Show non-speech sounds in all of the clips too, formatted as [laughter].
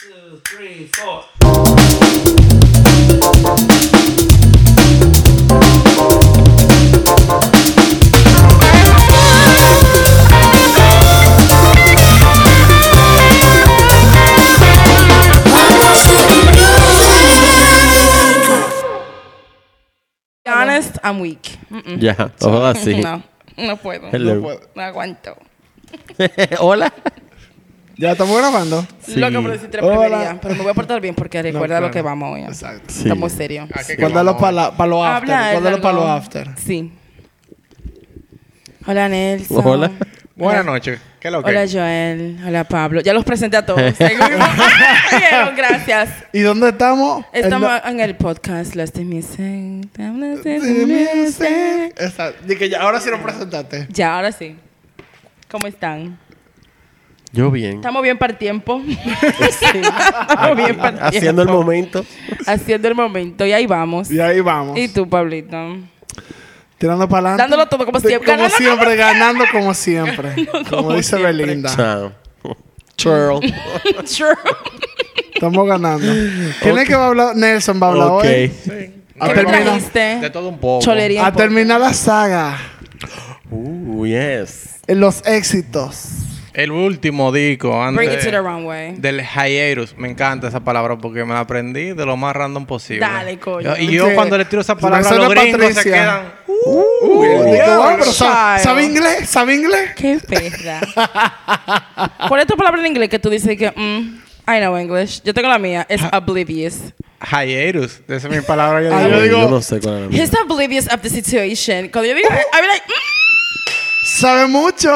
two, three, four. be honest, I'm weak. Ya, ojalá sí. [laughs] No, no puedo. Hello. No puedo. No aguanto. [laughs] Hola. ¿Ya estamos grabando? Sí. Loco Hola. porquerías, pero me voy a portar bien porque recuerda lo claro. que vamos hoy. Exacto. Sí. Estamos serios. ¿A qué que Guárdalo para pa lo after. Guárdalo para lo after. Sí. Hola, Nelson. Hola. Buenas noches. ¿Qué es lo que? Hola, Joel. Hola, Pablo. Ya los presenté a todos. [laughs] [laughs] Gracias. ¿Y dónde estamos? Estamos En en el podcast Lost in Music. Lost in the- Music. Exacto. Que ya, ahora sí lo presentaste. Ya, ahora sí. ¿Cómo están? Yo bien. Estamos bien para el tiempo. [laughs] sí, estamos bien para el Haciendo el tiempo. momento. Haciendo el momento. Y ahí vamos. Y ahí vamos. ¿Y tú, Pablito? Tirando para adelante. Dándolo todo como siempre. Como Ganando siempre, ganando como siempre. como, como dice siempre. Belinda. Chao. Churl. Sure. Estamos ganando. ¿Quién es que va a hablar? Nelson va a hablar Ok. hoy. ¿Qué A me terminar, trajiste? De todo un poco. Cholería. a terminar la saga. Uh, yes. En los éxitos. El último disco antes Bring it to the runway. del hiatus. Me encanta esa palabra porque me la aprendí de lo más random posible. Dale, coño. Y yo cuando le tiro esa palabra a suena los gringos se Patricia. quedan... Uh, digo, diablo, ah, pero sabe. ¿sabe inglés? ¿Sabe inglés? Qué perra. [laughs] ¿Cuál es tu palabra en inglés que tú dices que, mm, I know English? Yo tengo la mía. Es oblivious. Hiatus. Esa es mi palabra. Yo Ah, digo, yo digo- yo no sé cuál es la mía. He's oblivious of the situation. Cuando yo digo, I be like, mm. ¿Sabe mucho?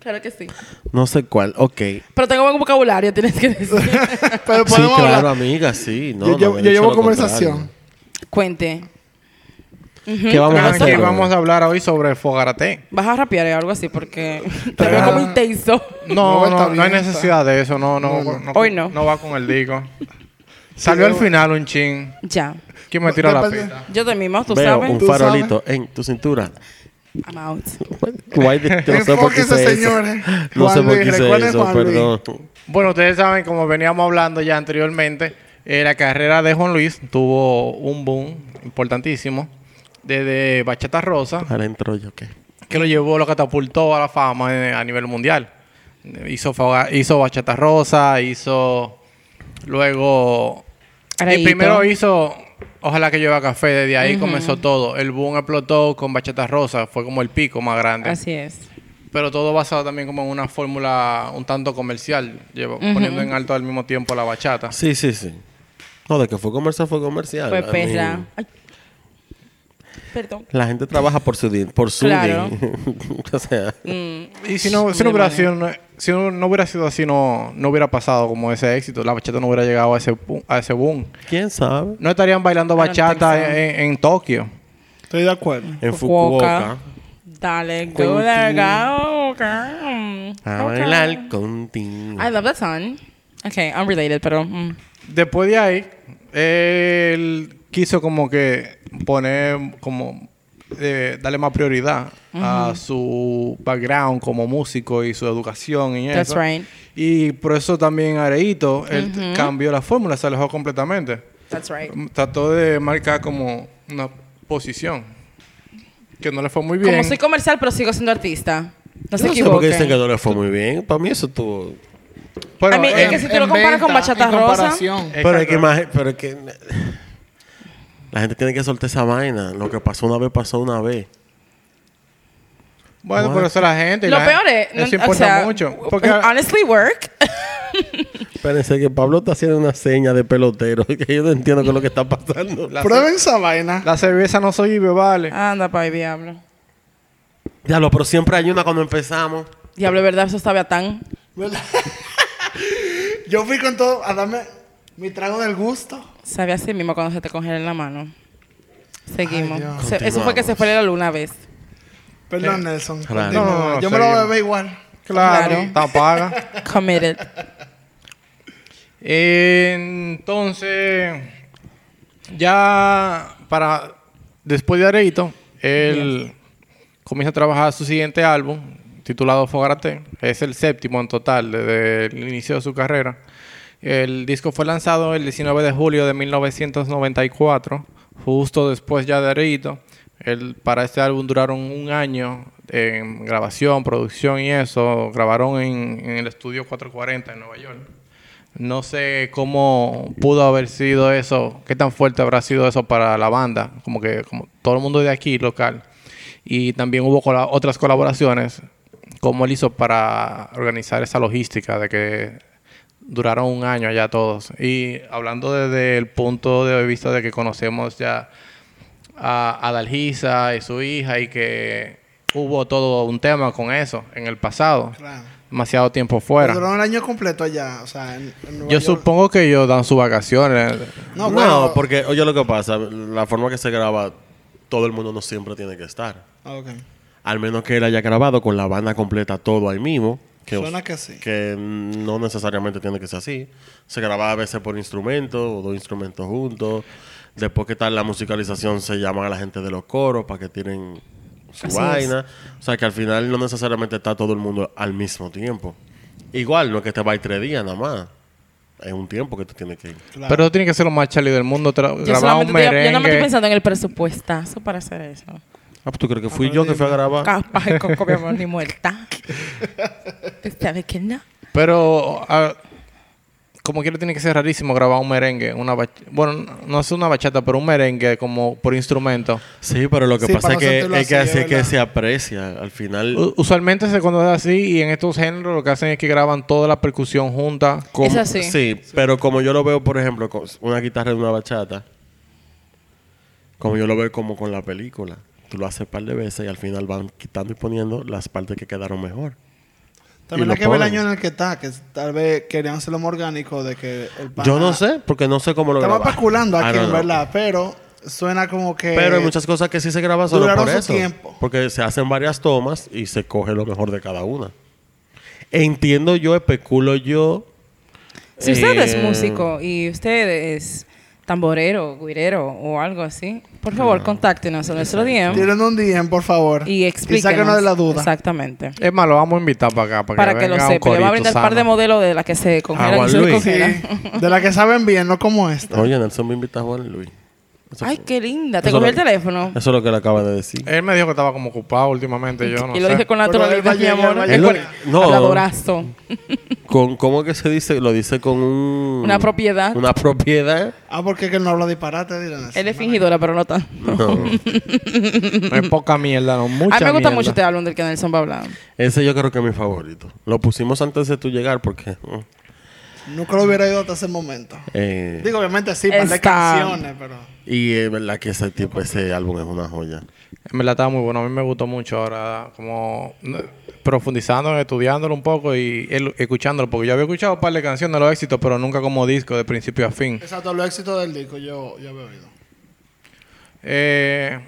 Claro que sí. No sé cuál. Ok. Pero tengo buen vocabulario, tienes que decir. [laughs] Pero Sí, podemos claro, hablar. amiga, sí. No, yo no, yo llevo conversación. contrario. Cuente. ¿Qué vamos a hacer? vamos a hablar hoy sobre Fogarate. Vas a rapear o algo así porque [laughs] te veo como intenso. No, No, no, hay necesidad de eso. No, no, No, no. Hoy no. No va con el disco. [laughs] Salió al final un chin. Ya. ¿Quién me tira la pita? Yo de mismo, tú Veo sabes. un Tú farolito en tu cintura. I'm out. [laughs] No sé por qué hice eso. señores. [laughs] No sé por Luis, qué hice eso, Juan Luis. perdón. Bueno, ustedes saben, como veníamos hablando ya anteriormente, eh, la carrera de Juan Luis tuvo un boom importantísimo desde Bachata Rosa, Ahora entro yo, ¿qué? que lo llevó, lo catapultó a la fama eh, a nivel mundial. Hizo, Bachata Rosa, hizo luego... Y Araíto. primero hizo Ojalá que lleva café, desde ahí comenzó todo. El boom explotó con Bachata Rosa, fue como el pico más grande. Así es. Pero todo basado también como en una fórmula un tanto comercial, llevo- poniendo en alto al mismo tiempo la bachata. Sí, sí, sí. No, de que fue comercial, fue comercial. Fue perra. Ay. Perdón. La gente trabaja por su din, por su Claro. din. [laughs] o sea, Y si no, si no hubiera sido, si no, no hubiera sido así, no, no hubiera pasado como ese éxito. La bachata no hubiera llegado a ese, a ese boom. ¿quién sabe? No estarían bailando bachata en, en Tokio. Estoy de acuerdo. En Fukuoka. Fukuoka. Dale, go there, go. A bailar contigo. I love that song. Okay, unrelated, pero. mm. Después de ahí, él quiso como que poner como eh, darle más prioridad a su background como músico y su educación y That's eso. right. Y por eso también Areito, él cambió la fórmula, se alejó completamente. That's right. Trató de marcar como una posición que no le fue muy bien. Como soy comercial, pero sigo siendo artista. No se Yo no sé por qué equivoquen. dicen que no le fue muy bien. Para mí eso estuvo... Pero, I mean, eh, es que si tú lo comparas con Bachata en Rosa. Pero es que, pero es que la gente tiene que soltar esa vaina. Lo que pasó una vez, pasó una vez. Bueno, What? pero eso es la gente. y Lo la peor gente- es. no- Eso o importa sea, mucho. Porque Honestly, work. [laughs] Espérense que Pablo está haciendo una seña de pelotero. [laughs] Que yo no entiendo qué es lo que está pasando. la, Prueben esa vaina. la cerveza no soy vale. Anda, pa' diablo. Diablo, pero siempre hay una cuando empezamos. Diablo, ¿verdad? Eso sabe a tan. ¿Verdad? [laughs] Yo fui con todo a darme mi trago del gusto. Sabe así mismo cuando se te congela en la mano. Seguimos. Ay, Dios. Se- eso fue que se fue la luna una vez. Perdón, Nelson. No, no, no, Yo me lo bebé igual. Claro, Claro. está paga. [laughs] Committed. Entonces, ya para después de Areito, él comienza a trabajar su siguiente álbum titulado Fogarate. Es el séptimo en total desde el inicio de su carrera. El disco fue lanzado el 19 de julio de 1994, justo después ya de Rito. El, para este álbum duraron un año en grabación, producción y eso. Grabaron en, el estudio 440 en Nueva York. No sé cómo pudo haber sido eso, qué tan fuerte habrá sido eso para la banda, como que como todo el mundo de aquí local. Y también hubo otras colaboraciones, como él hizo para organizar esa logística de que duraron un año allá todos. Y hablando desde el punto de vista de que conocemos ya a, a Dalgisa y su hija y que hubo todo un tema con eso en el pasado, Claro. demasiado tiempo fuera. Duraron el año completo allá, o sea, en, en Nueva Yo York. supongo que ellos dan sus vacaciones. No, No, bueno, porque, oye, lo que pasa, la forma que se graba, todo el mundo no siempre tiene que estar. Ah, ok. Al menos que él haya grabado con la banda completa todo ahí mismo. Que, Suena que sí. que no necesariamente tiene que ser así. Se graba a veces por instrumento o dos instrumentos juntos. Después que tal la musicalización se llaman a la gente de los coros para que tienen su Así vaina. O sea que al final no necesariamente está todo el mundo al mismo tiempo. Igual, no es que te va a ir tres días nada más. Es un tiempo que tú tienes que ir. Claro. Pero eso tiene que ser lo más chali del mundo. Yo, grabar un solamente estoy- yo no me estoy merengue. pensando en el presupuestazo para hacer eso. Ah, pues tú crees que fui yo que fui a grabar. Capaz de coco, mi amor, ni muerta. Sabes que no. Pero ah, como quiera tiene que ser rarísimo grabar un merengue. Una bach- bueno, no es una bachata, pero un merengue como por instrumento. Sí, pero lo que Sí, pasa para es que, es que así, así es es que verdad. se aprecia. Al final. U- Usualmente se cuando es así y en estos géneros lo que hacen es que graban toda la percusión junta. Como- Es así. Sí, pero como yo lo veo, por ejemplo, con una guitarra de una bachata, como yo lo veo como con la película. Tú lo haces un par de veces y al final van quitando y poniendo las partes que quedaron mejor. También hay lo que ver el año en el que está, que tal vez querían hacerlo más orgánico de que el pana- Yo no sé, porque no sé cómo lo Estamos grabaron. especulando aquí, en verdad, pero suena como que... Pero hay muchas cosas que sí se graban solo por eso. tiempo. Porque se hacen varias tomas y se coge lo mejor de cada una. Entiendo yo, especulo yo. Si usted es eh, músico y usted es tamborero, guirero o algo así, por favor, contáctenos en nuestro DM Tienen un DM, por favor. y explíquenos. sáquenos de la duda. Exactamente. Es más, lo vamos a invitar para acá. Para, Para que lo venga un sepa. Le voy a brindar un par de modelos de las que se congelan Juan y se Luis. Sí, de la que saben bien, no como esta. Oye, Nelson me invita a Juan Luis. Eso Ay, fue- qué linda. Te cogió el teléfono. Eso es lo que le acaba de decir. Él me dijo que estaba como ocupado últimamente. Yo no y lo sé. dije con naturalidad, mi amor. Él lo- no. Habladorazo. [laughs] Con, ¿Cómo que se dice? Lo dice con un... Una propiedad. Una propiedad. Ah, porque es que él no habla disparate, dirán. Él es fingidora, pero no tan. No. [laughs] No es poca mierda, no. Mucha A mí me gusta mierda. mucho este álbum del que Nelson va a hablar. Ese yo creo que es mi favorito. Lo pusimos antes de tú llegar porque... mm, Nunca lo hubiera ido hasta ese momento. eh, Digo, obviamente sí, par de Está- canciones, pero... y es verdad que ese tipo, ese álbum es una joya. En verdad estaba muy bueno. A mí me gustó mucho ahora, como profundizando, estudiándolo un poco y escuchándolo. Porque yo había escuchado un par de canciones de los éxitos, pero nunca como disco de principio a fin. Exacto, los éxitos del disco yo, yo había oído. Eh,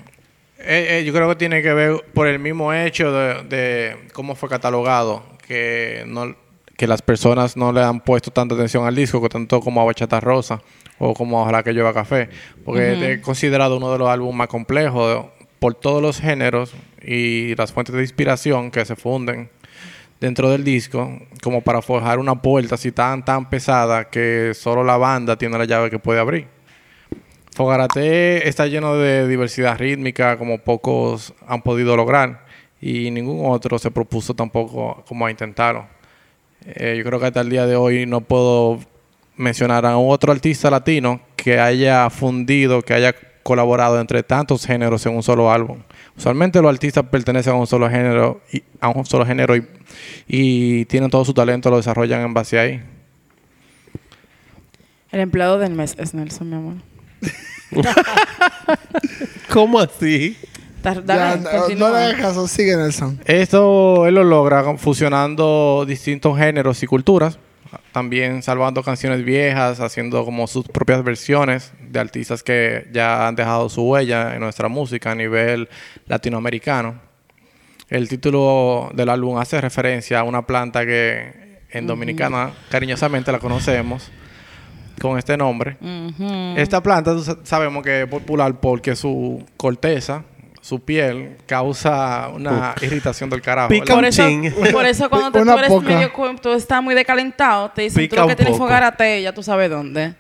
eh, eh, yo creo que tiene que ver por el mismo hecho de, de cómo fue catalogado, que no que las personas no le han puesto tanta atención al disco, que tanto como a Bachata Rosa o como Ojalá que llueva café, porque es considerado uno de los álbumes más complejos por todos los géneros y las fuentes de inspiración que se funden dentro del disco, como para forjar una puerta así tan tan pesada que solo la banda tiene la llave que puede abrir. Fogarate está lleno de diversidad rítmica como pocos han podido lograr y ningún otro se propuso tampoco como a intentarlo. Eh, yo creo que hasta el día de hoy no puedo mencionar a otro artista latino que haya fundido, que haya colaborado entre tantos géneros en un solo álbum. Usualmente los artistas pertenecen a un solo género y a un solo género y, y tienen todo su talento, lo desarrollan en base ahí. El empleado del mes es Nelson, mi amor. [laughs] ¿Cómo así? Ya, no, le hagas caso, sigue Nelson. Esto él lo logra fusionando distintos géneros y culturas, también salvando canciones viejas, haciendo como sus propias versiones de artistas que ya han dejado su huella en nuestra música a nivel latinoamericano. El título del álbum hace referencia a una planta que en Dominicana cariñosamente la conocemos con este nombre. Esta planta sabemos que es popular porque su corteza su piel causa una irritación del carajo. Pica. Por eso, Ching. por eso cuando [laughs] te- tú eres poca. medio tú estás muy decalentado, te dicen tú Pica lo que un tienes poco. fogárate, ya tú sabes dónde.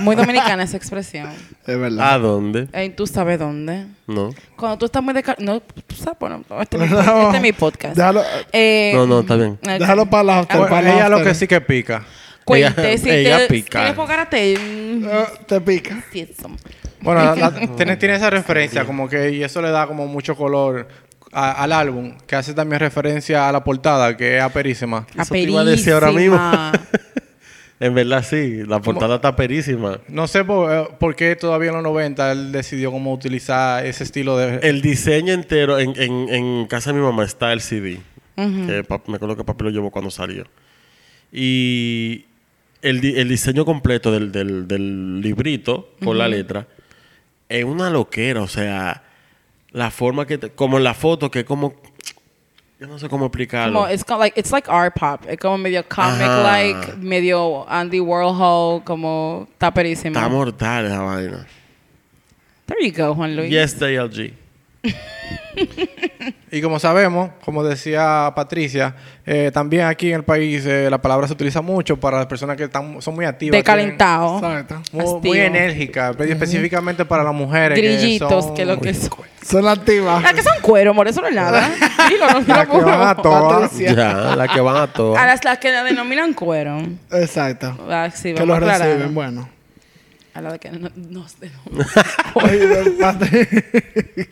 Muy dominicana esa expresión. [laughs] Es verdad. ¿A dónde? Ey, tú sabes dónde. No. Cuando tú estás muy decalentado, no, tú sabes, bueno, no, este, es mi, [laughs] este es mi podcast. Déjalo, Eh, No, no, está bien. ok. déjalo para la after, Bueno, para la ella lo que sí que pica. Cuente, Ella- si ella te, pica. mm, Eh, te pica. sí, eso. Bueno, la- la- [laughs] tiene, tiene esa referencia como que y eso le da como mucho color a- al álbum, que hace también referencia a la portada, que es aperísima. Eso te iba a decir ahora mismo. Aperísima. [laughs] En verdad sí, la portada está perísima. No sé por, eh, por qué todavía en los 90 él decidió como utilizar ese estilo de... El diseño entero, en, en, en casa de mi mamá está el CD. que me acuerdo que papi lo llevó cuando salió. Y el, di- el diseño completo del, del, del librito con la letra es una loquera. O sea, la forma que... te- como la foto, que es como... Yo no sé cómo explicarlo. Como, it's, like, it's like art pop. Es como medio comic Ajá. like, medio Andy Warhol, como está perísimo. Está mortal esa vaina. There you go, Juan Luis. Yes, DLG. Y como sabemos, como decía Patricia, eh, también aquí en el país eh, la palabra se utiliza mucho para las personas que están, son muy activas. Decalentado. Tienen- Muy, muy enérgicas, pero específicamente para las mujeres. que Grillitos, son- que lo que son. Son activas. Las que son cuero, amor, eso no es nada. Las que van a todas. Patricia. Ya, la que van a A todas. las, las que la denominan cuero. Exacto. Ah, sí, que lo a reciben, bueno. A las que no, no sé. [laughs] Oye, Patri-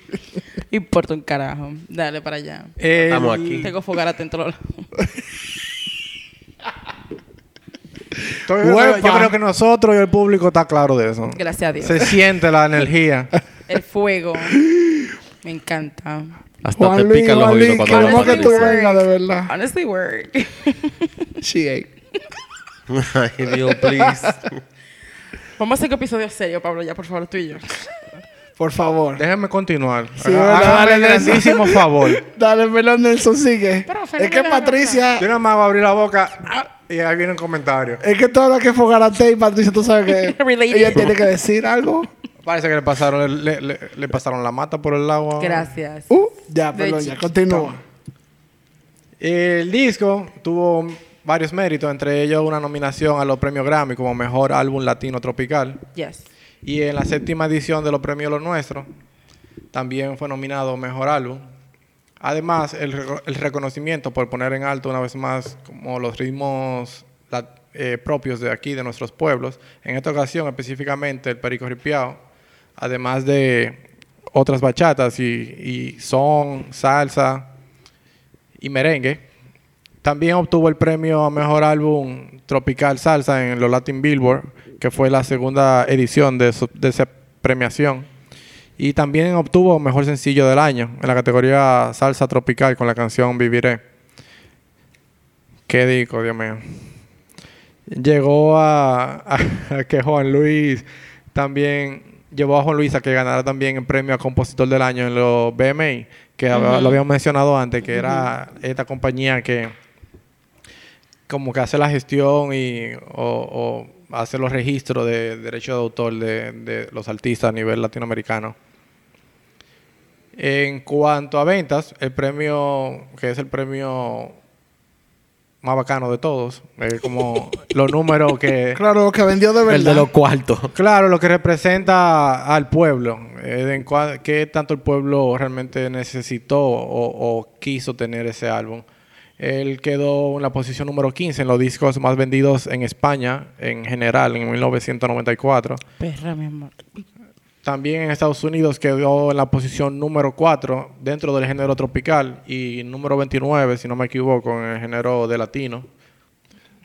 Importa un carajo. Dale para allá. El- Estamos aquí. Tengo fogárate en todos lados. Yo creo, Huepa. yo creo que nosotros y el público está claro de eso. Gracias a Dios. Se siente la energía. El fuego. Me encanta. Hasta Juan te Luis, pican los Juan oídos Luis, cuando queremos lo que tú Honestly, vengas de verdad. Honestly, work. She [laughs] ate. Ay, Dios, please. Vamos a hacer un episodio serio, Pablo, ya, por favor, tú y yo. Por favor. Déjenme continuar. Sí, Háganme el grandísimo favor. [laughs] Dale, Melón Nelson, sigue. Pero, es que Patricia... Yo nada más voy a abrir la boca ah, y ahí viene un comentario. Es que todo lo que Fogarate y Patricia, tú sabes que [laughs] ella tiene que decir algo. Parece que le pasaron, le, le- le pasaron la mata por el agua. Gracias. Uh, ya, perdón, ya, continúa. El disco tuvo varios méritos, entre ellos una nominación a los premios Grammy como mejor álbum latino tropical. Yes. Y en la séptima edición de los premios Los Nuestros también fue nominado mejor álbum. Además, el, el reconocimiento por poner en alto una vez más como los ritmos la- eh, propios de aquí, de nuestros pueblos. En esta ocasión, específicamente, el Perico Ripiao, además de otras bachatas y, y son, salsa y merengue. También obtuvo el premio a mejor álbum tropical salsa en los Latin Billboard, que fue la segunda edición de, su- de esa premiación. Y también obtuvo mejor sencillo del año en la categoría salsa tropical con la canción Viviré. Qué dico, Dios mío. Llegó a, a- a que Juan Luis también llevó a Juan Luis a que ganara también el premio a compositor del año en los BMI, que lo habíamos mencionado antes, que era esta compañía que como que hace la gestión y o, o hace los registros de derechos de autor de, de los artistas a nivel latinoamericano. En cuanto a ventas, el premio, que es el premio más bacano de todos, es como [laughs] los números que... Claro, lo que vendió de verdad. El de los cuartos. Claro, lo que representa al pueblo, eh, qué tanto el pueblo realmente necesitó o, o quiso tener ese álbum. Él quedó en la posición número 15 en los discos más vendidos en España en general en 1994. Perra, mi amor. También en Estados Unidos quedó en la posición número 4 dentro del género tropical y número 29, si no me equivoco, en el género de latino.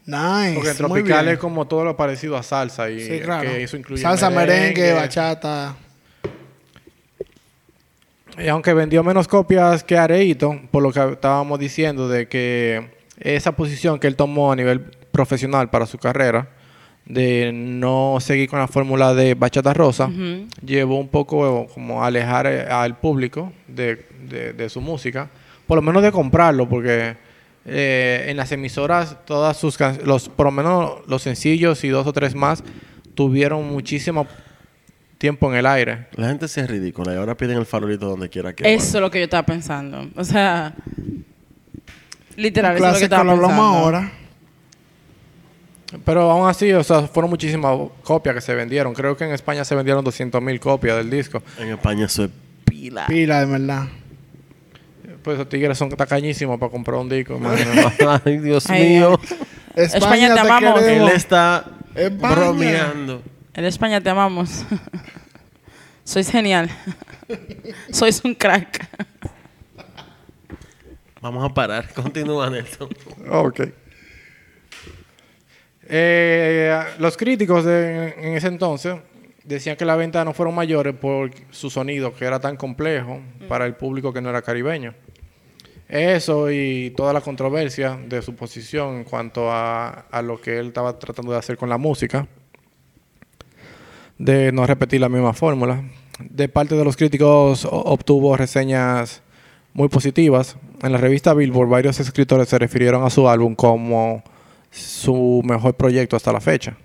Nice. Porque el tropical es como todo lo parecido a salsa y Sí, claro. que eso incluye Salsa, merengue, bachata. Y aunque vendió menos copias que Areito, por lo que estábamos diciendo de que esa posición que él tomó a nivel profesional para su carrera, de no seguir con la fórmula de bachata rosa, llevó un poco como a alejar eh, al público de, de- de su música, por lo menos de comprarlo, porque eh, en las emisoras todas sus can- los por lo menos los sencillos y dos o tres más tuvieron muchísima tiempo en el aire. La gente sí es ridícula y ahora piden el farolito donde quiera que Eso es lo que yo estaba pensando. O sea, literal, eso es lo que estaba lo hablamos pensando. ahora. Pero aún así, o sea, fueron muchísimas copias que se vendieron. Creo que en España se vendieron 200.000 copias del disco. En España eso es pila. Pila, de verdad. Pues esos tigres son tacañísimos para comprar un disco. [laughs] Ay, Dios Ay, mío. España, te amamos. Él está España. bromeando. En España te amamos. [laughs] Sois genial. [laughs] Sois un crack. Vamos a parar. [laughs] Continúa, Nelson. ok. Eh, los críticos de- en ese entonces decían que las ventas no fueron mayores por su sonido, que era tan complejo para el público que no era caribeño. Eso y toda la controversia de su posición en cuanto a, a lo que él estaba tratando de hacer con la música, de no repetir la misma fórmula. De parte de los críticos obtuvo reseñas muy positivas. En la revista Billboard varios escritores se refirieron a su álbum como su mejor proyecto hasta la fecha,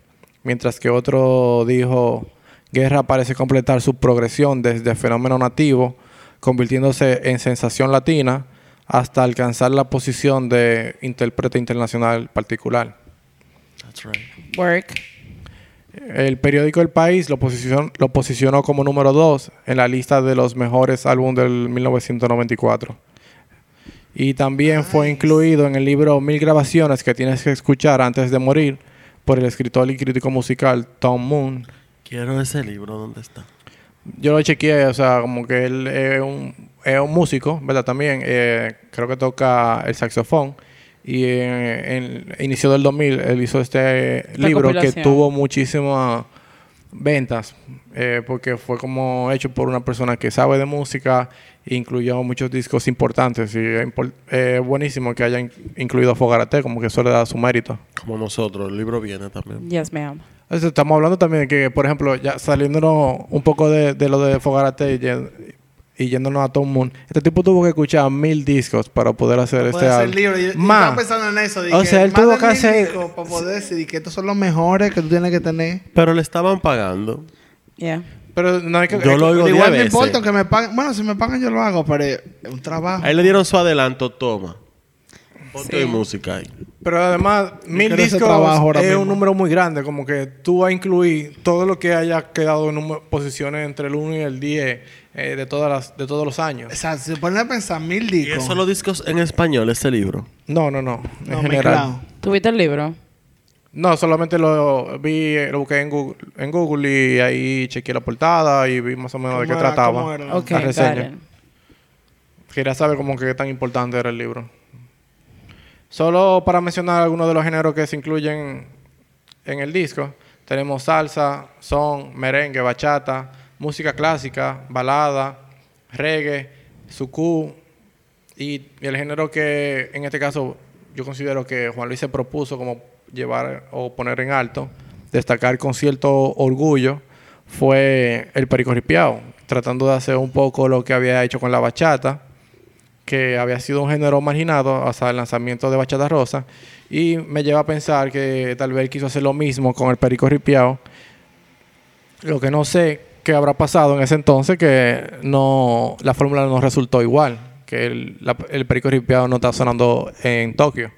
mientras que otro dijo, Guerra parece completar su progresión desde fenómeno nativo, convirtiéndose en sensación latina, hasta alcanzar la posición de intérprete internacional particular. That's right. Work. El periódico El País lo posicionó, lo posicionó como número 2 en la lista de los mejores álbumes del 1994. Y también fue incluido en el libro Mil grabaciones que tienes que escuchar antes de morir por el escritor y crítico musical Tom Moon. Quiero ese libro. ¿Dónde está? Yo lo chequeé, o sea, como que él es un, es un músico, ¿verdad? También eh, creo que toca el saxofón. Y eh, en inicio del 2000 él hizo este libro que tuvo muchísimas ventas, eh, porque fue como hecho por una persona que sabe de música, e incluyó muchos discos importantes. Y es eh, buenísimo que hayan incluido Fogarate, como que eso le da su mérito. Como nosotros. El libro viene también. Yes, ma'am. Estamos hablando también de que, por ejemplo, ya saliéndonos un poco de, de lo de Fogarate y, yéndonos a Tom Moon, este tipo tuvo que escuchar mil discos para poder hacer este álbum. libro. Yo, yo Ma, estaba pensando en eso. o que sea, él tuvo que hacer- Para poder decir que estos son los mejores que tú tienes que tener. Pero le estaban pagando. Yeah. pero no hay que... Yo lo oigo igual veces. importa aunque me paguen. Bueno, si me pagan yo lo hago, pero es un trabajo. Ahí le dieron su adelanto. Toma. Ponte Sí. música ahí. Pero además, mil discos ahora es mismo. un número muy grande. Como que tú vas a incluir todo lo que haya quedado en posiciones entre el 1 y el 10 eh, de, todas las, de todos los años. O sea, si se ponen a pensar mil Y discos. eso los discos en español, ese libro. No, no, no. En no, general. ¿Tuviste el libro? No, solamente lo vi, lo busqué en Google, en Google y ahí chequeé la portada y vi más o menos de qué trataba. ¿Cómo era? Ok, La reseña. Quería saber como que qué tan importante era el libro. Solo para mencionar algunos de los géneros que se incluyen en el disco, tenemos salsa, son, merengue, bachata, música clásica, balada, reggae, sucú. Y, el género que en este caso yo considero que Juan Luis se propuso como llevar o poner en alto, destacar con cierto orgullo, fue el perico ripiao, tratando de hacer un poco lo que había hecho con la bachata, que había sido un género marginado hasta el lanzamiento de Bachata Rosa, y me lleva a pensar que tal vez quiso hacer lo mismo con el perico ripiao, lo que no sé qué habrá pasado en ese entonces, que no la fórmula no resultó igual, que el, la- el perico ripiao no está sonando en Tokio,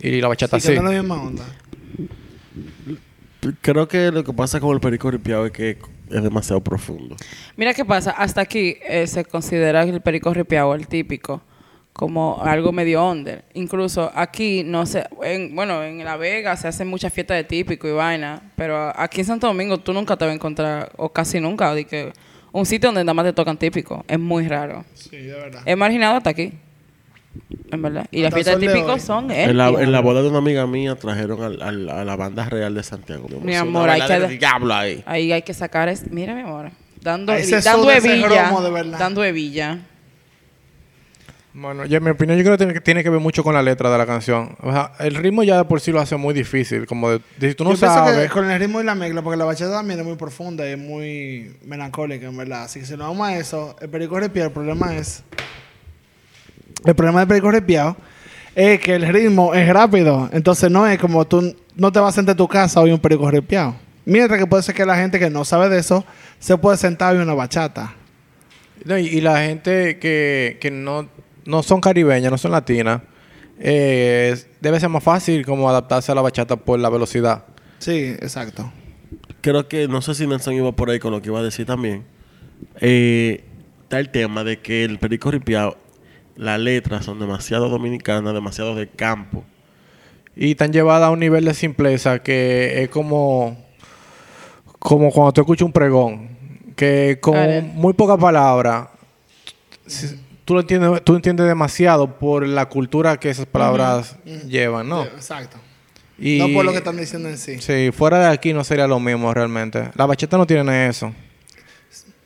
y la bachata Sí, sí. que no es la misma onda. Creo que lo que pasa con el perico ripiado es que es demasiado profundo. Mira qué pasa, hasta aquí eh, se considera el perico ripiao, el típico, como algo medio under. Incluso aquí, no sé, en, bueno, en La Vega se hacen muchas fiestas de típico y vaina, pero aquí en Santo Domingo tú nunca te vas a encontrar, o casi nunca, de que un sitio donde nada más te tocan típico. Es muy raro. Sí, de verdad. Es marginado hasta aquí. En verdad. Y las fiestas hoy. son En la, en la boda de una amiga mía trajeron al- al- a la banda real de Santiago. Mi amor, hay que- diablo ahí. Ahí hay que sacar, es, mira mi amor, dando, dando hebilla, dando hebilla. Bueno, ya mi opinión yo creo que tiene, que tiene que ver mucho con la letra de la canción. O sea, el ritmo ya de por sí lo hace muy difícil, como de, de si tú no Yo sabes... que con el ritmo y la mezcla, porque la bachata también es muy profunda y es muy melancólica, en verdad. Así que si nos vamos a eso, el perico repiado, el problema es. El problema del perico repiado es que el ritmo es rápido. Entonces no es como tú no te vas a sentar en tu casa hoy un perico repiado. Mientras que puede ser que la gente que no sabe de eso se puede sentar y una bachata. No, y, y la gente que, que no, no son caribeñas, no son latinas, eh, debe ser más fácil como adaptarse a la bachata por la velocidad. Sí, exacto. Creo que, no sé si Nelson iba por ahí con lo que iba a decir también. Eh, está el tema de que el perico ripiao, las letras son demasiado dominicanas, demasiado de campo. Y tan llevada a un nivel de simpleza que es como, como cuando tú escuchas un pregón, que con muy pocas palabras, si- tú lo entiendes, tú entiendes demasiado por la cultura que esas palabras llevan, ¿no? Sí, exacto. Y, No por lo que están diciendo en sí. Sí, fuera de aquí no sería lo mismo realmente. La bachata no tiene eso.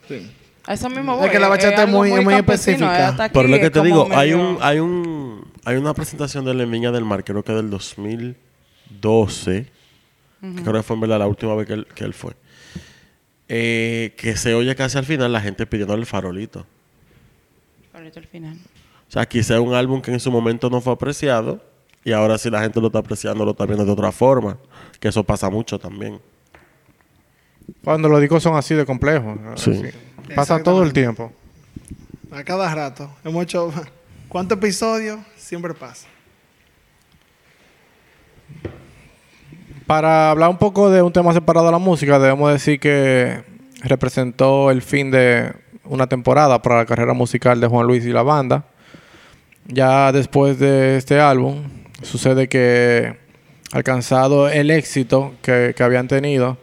Sí. A eso mismo Es voy. que la bachata es muy- es muy específica. es aquí, Por lo que es te digo, hay un, hay un, hay una presentación de la Viña del Mar, creo que del 2012, que creo que fue en verdad la última vez que él, que él fue, eh, que se oye casi al final la gente pidiendo el farolito. Ahorita al final. O sea, quizá un álbum que en su momento no fue apreciado y ahora sí la gente lo está apreciando, lo está viendo de otra forma, que eso pasa mucho también. Cuando los discos son así de complejos. Sí. así. Pasa todo el tiempo. A cada rato. Hemos hecho... ¿Cuántos episodios? Siempre pasa. Para hablar un poco de un tema separado de la música, debemos decir que representó el fin de una temporada para la carrera musical de Juan Luis y la banda. Ya después de este álbum, sucede que alcanzado el éxito que, que habían tenido,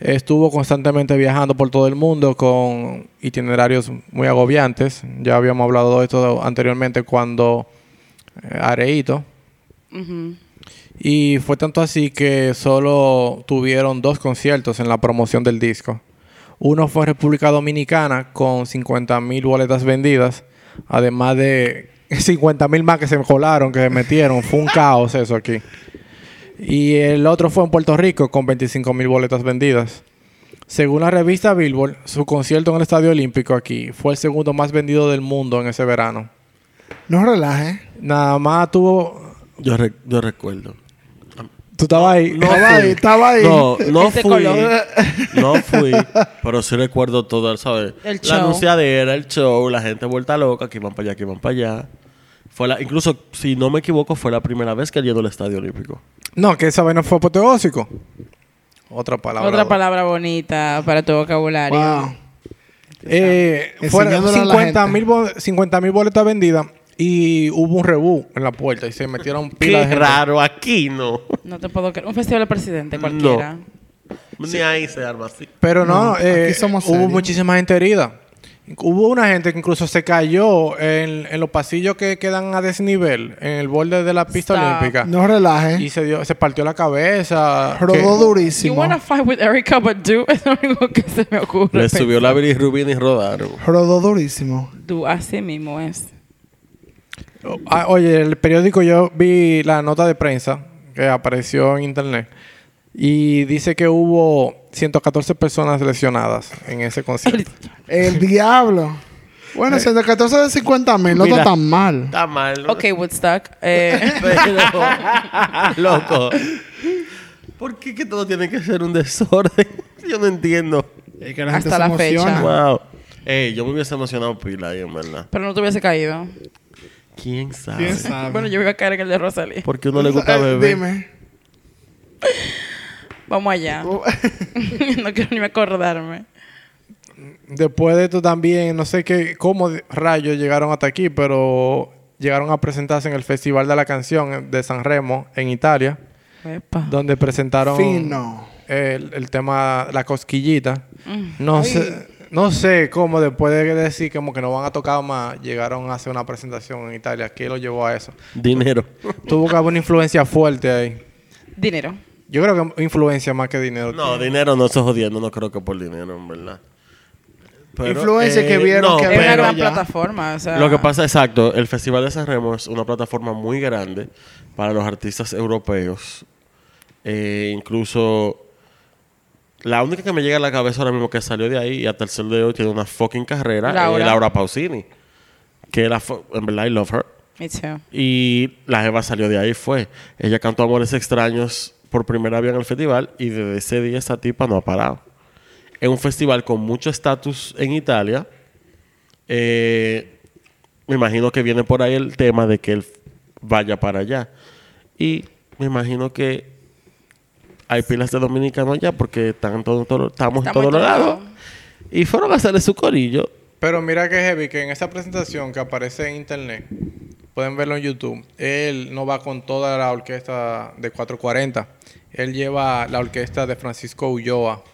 estuvo constantemente viajando por todo el mundo con itinerarios muy agobiantes. Ya habíamos hablado de esto anteriormente cuando eh, Areito, y fue tanto así que solo tuvieron dos conciertos en la promoción del disco. Uno fue en República Dominicana con 50 mil boletas vendidas, además de [laughs] 50 mil más que se colaron, que se metieron. Fue un [laughs] caos eso aquí. Y el otro fue en Puerto Rico con 25 mil boletas vendidas. Según la revista Billboard, su concierto en el Estadio Olímpico aquí fue el segundo más vendido del mundo en ese verano. No relaje. Nada más tuvo... Yo, re- yo recuerdo. Tú estabas ahí. No estaba ahí, estaba ahí. No, no Ese fui. color. No fui. Pero sí recuerdo todo, ¿sabes? El La show. anunciadera, el show, la gente vuelta loca, que iban para allá, que iban para allá. Fue la, incluso, si no me equivoco, fue la primera vez que él llenó el Estadio Olímpico. No, que esa vaina fue apoteósico. Otra palabra. Otra palabra bonita para tu vocabulario. Wow. Eh, fueron Enseñándole a la 50 gente. mil bo- 50 mil boletas vendidas y hubo un rebú en la puerta y se metieron pilas de Qué gente. raro, aquí no. No te puedo creer. Un festival de presidente cualquiera. Ni ahí se arma así. Pero no, No, eh, aquí somos hubo serios. muchísima gente herida. Hubo una gente que incluso se cayó en, en los pasillos que quedan a desnivel, en el borde de la pista Stop. olímpica. No relaje. Y se dio, se partió la cabeza. Rodó que- You durísimo. wanna fight with Erica Badu [laughs] es lo único que se me ocurre. Le subió la bilirrubina y rodaron. Rodó durísimo. Tú, así mismo es. Ah, oye, el periódico yo vi la nota de prensa que apareció en internet y dice que hubo 114 personas lesionadas en ese concierto. [laughs] El diablo. Bueno, 114 de 50 mil no está tan mal. Está mal. ¿no? Ok, Woodstock. Eh, [laughs] Pero, [laughs] loco. ¿Por qué que todo tiene que ser un desorden? Yo no entiendo. Es que la Hasta gente la se fecha. emociona. Wow. Ey, yo me hubiese emocionado pila ahí, en verdad. pero no te hubiese caído. ¿Quién sabe? ¿Quién sabe? Bueno, yo iba a caer en el de Rosalía. Porque uno le gusta Eh, beber. Dime. Vamos allá. Oh. [laughs] no quiero ni acordarme. Después de esto también, no sé qué, cómo rayos llegaron hasta aquí, pero llegaron a presentarse en el Festival de la Canción de San Remo en Italia, Epa. donde presentaron Fino. el, el tema La Cosquillita. Mm. No Ay. sé, no sé cómo después de decir como que no van a tocar más, llegaron a hacer una presentación en Italia. ¿Qué lo llevó a eso? Dinero. [laughs] Tuvo que haber una influencia fuerte ahí. Dinero. Yo creo que influencia más que dinero. No, dinero no estoy jodiendo. No creo que por dinero, en verdad. Pero, Influencia que vieron que Es una gran ya. plataforma. O sea, Lo que pasa, exacto, el Festival de San Remo es una plataforma muy grande para los artistas europeos. Eh, incluso la única que me llega a la cabeza ahora mismo que salió de ahí y hasta el sol de hoy tiene una fucking carrera, Laura. Laura, Laura Pausini. Que la en verdad I love her. Me too. Y la Eva salió de ahí, fue. Ella cantó Amores Extraños por primera vez en el festival y desde ese día esa tipa no ha parado. Es un festival con mucho estatus en Italia. Eh, me imagino que viene por ahí el tema de que él vaya para allá. Y me imagino que hay pilas de dominicanos allá porque están estamos en todos lados. Y fueron a hacerle su corillo. Pero mira que heavy que en esa presentación que aparece en internet, pueden verlo en YouTube, él no va con toda la orquesta de 440. Él lleva la orquesta de Francisco Ulloa,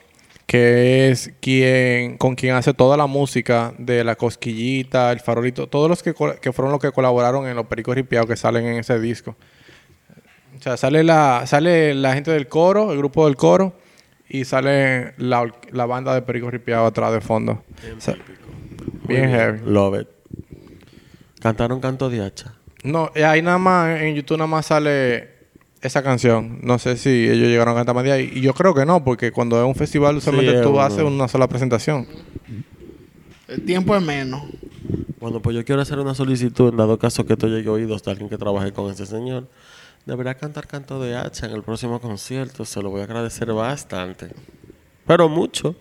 que es quien con quien hace toda la música de la cosquillita, el farolito, todos los que, que fueron los que colaboraron en los Pericos Ripiados que salen en ese disco. O sea, sale la, sale la gente del coro, el grupo del coro, y sale la, la banda de Pericos Ripiados atrás de fondo. O sea, bien heavy. Love it. Cantaron canto de hacha. No, ahí nada más, en YouTube nada más sale esa canción. No sé si ellos llegaron a cantar más de ahí. Y yo creo que no, porque cuando es un festival usualmente tú uno. haces una sola presentación. El tiempo es menos. Bueno, pues yo quiero hacer una solicitud, en dado caso que esto llegue a oídos de alguien que trabaje con ese señor. Deberá cantar canto de hacha en el próximo concierto. Se lo voy a agradecer bastante. Pero mucho.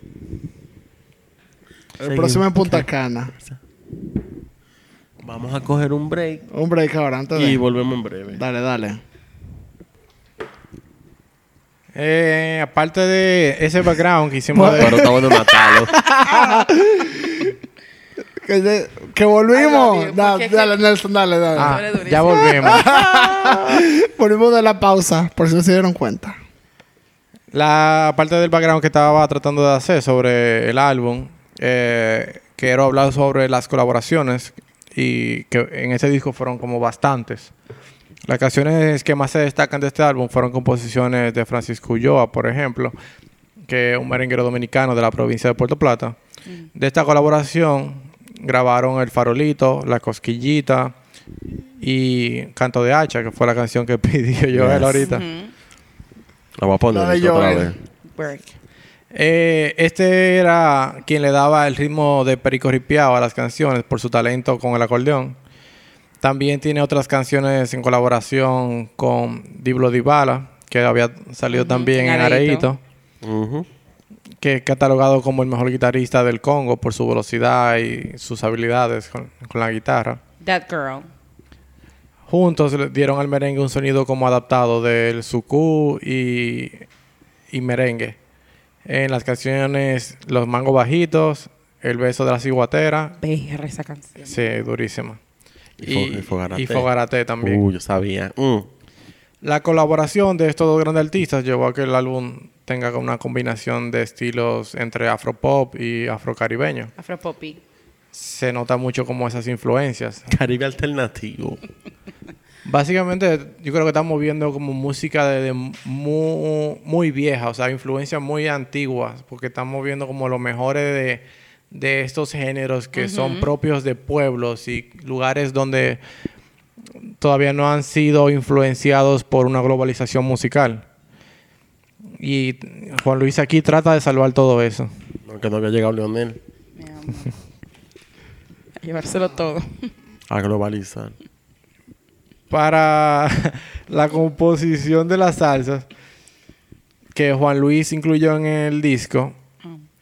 El Seguimos. próximo en Punta Cana. Vamos a coger un break Un break ahora antes de. y volvemos en breve. Dale, dale. Eh, aparte de ese background que hicimos de- Pero está bueno matarlo. Que, volvimos. Ay, Da- dale, Nelson, dale, dale. Ah, ya volvemos. [laughs] Volvimos de la pausa, por si no se dieron cuenta. La parte del background que estaba tratando de hacer sobre el álbum, eh, quiero hablar sobre las colaboraciones y que en ese disco fueron como bastantes. Las canciones que más se destacan de este álbum fueron composiciones de Francisco Ulloa, por ejemplo, que es un merenguero dominicano de la provincia de Puerto Plata. De esta colaboración grabaron El Farolito, La Cosquillita y Canto de Hacha, que fue la canción que [laughs] pidió Joel Yes. ahorita. Ujú. La voy a poner Dale, otra vez. Break. Eh, este era quien le daba el ritmo de perico ripiao a las canciones por su talento con el acordeón. También tiene otras canciones en colaboración con Diblo Dybala, que había salido también en Areito. Que es catalogado como el mejor guitarrista del Congo por su velocidad y sus habilidades con, con la guitarra. That girl. Juntos le dieron al merengue un sonido como adaptado del sucú y, y merengue. En las canciones Los Mangos Bajitos, El Beso de la Ciguatera, Perra esa canción. sí, durísima. Y Fo- y Fogarate. y Fogarate también. Uh, yo sabía. Mm. La colaboración de estos dos grandes artistas llevó a que el álbum tenga como una combinación de estilos entre afropop y afrocaribeño. Afropopi. Se nota mucho como esas influencias. [laughs] Caribe alternativo. Básicamente, yo creo que estamos viendo como música de, de mu- muy, vieja, o sea, influencias muy antiguas, porque estamos viendo como los mejores de, de estos géneros que son propios de pueblos y lugares donde todavía no han sido influenciados por una globalización musical. Y Juan Luis aquí trata de salvar todo eso. Aunque no había llegado Leonel Mi amor. A llevárselo todo. a globalizar. para [laughs] la composición de las salsas que Juan Luis incluyó en el disco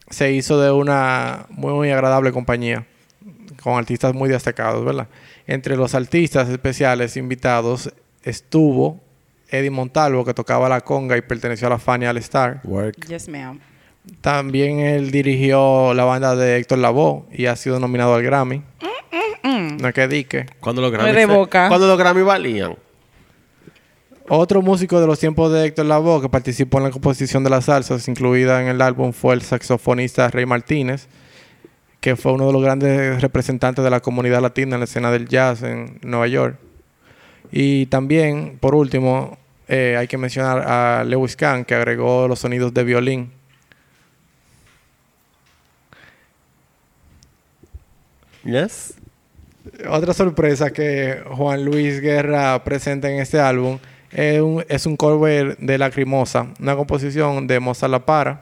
se hizo de una muy, muy agradable compañía con artistas muy destacados, ¿verdad? Entre los artistas especiales invitados estuvo Eddie Montalvo que tocaba la conga y perteneció a la Fania All Star. Work. Yes, ma'am. También él dirigió la banda de Héctor Lavoe y ha sido nominado al Grammy. No es que dique. Cuando los Grammy, de se- boca. cuando los Grammy valían. Otro músico de los tiempos de Héctor Lavoe que participó en la composición de las salsas incluida en el álbum fue el saxofonista Rey Martínez, que fue uno de los grandes representantes de la comunidad latina en la escena del jazz en Nueva York. Y también, por último, eh, hay que mencionar a Lewis Kahn, que agregó los sonidos de violín. Yes. Otra sorpresa que Juan Luis Guerra presenta en este álbum es un, es un cover de Lacrimosa, una composición de Mozart La Para.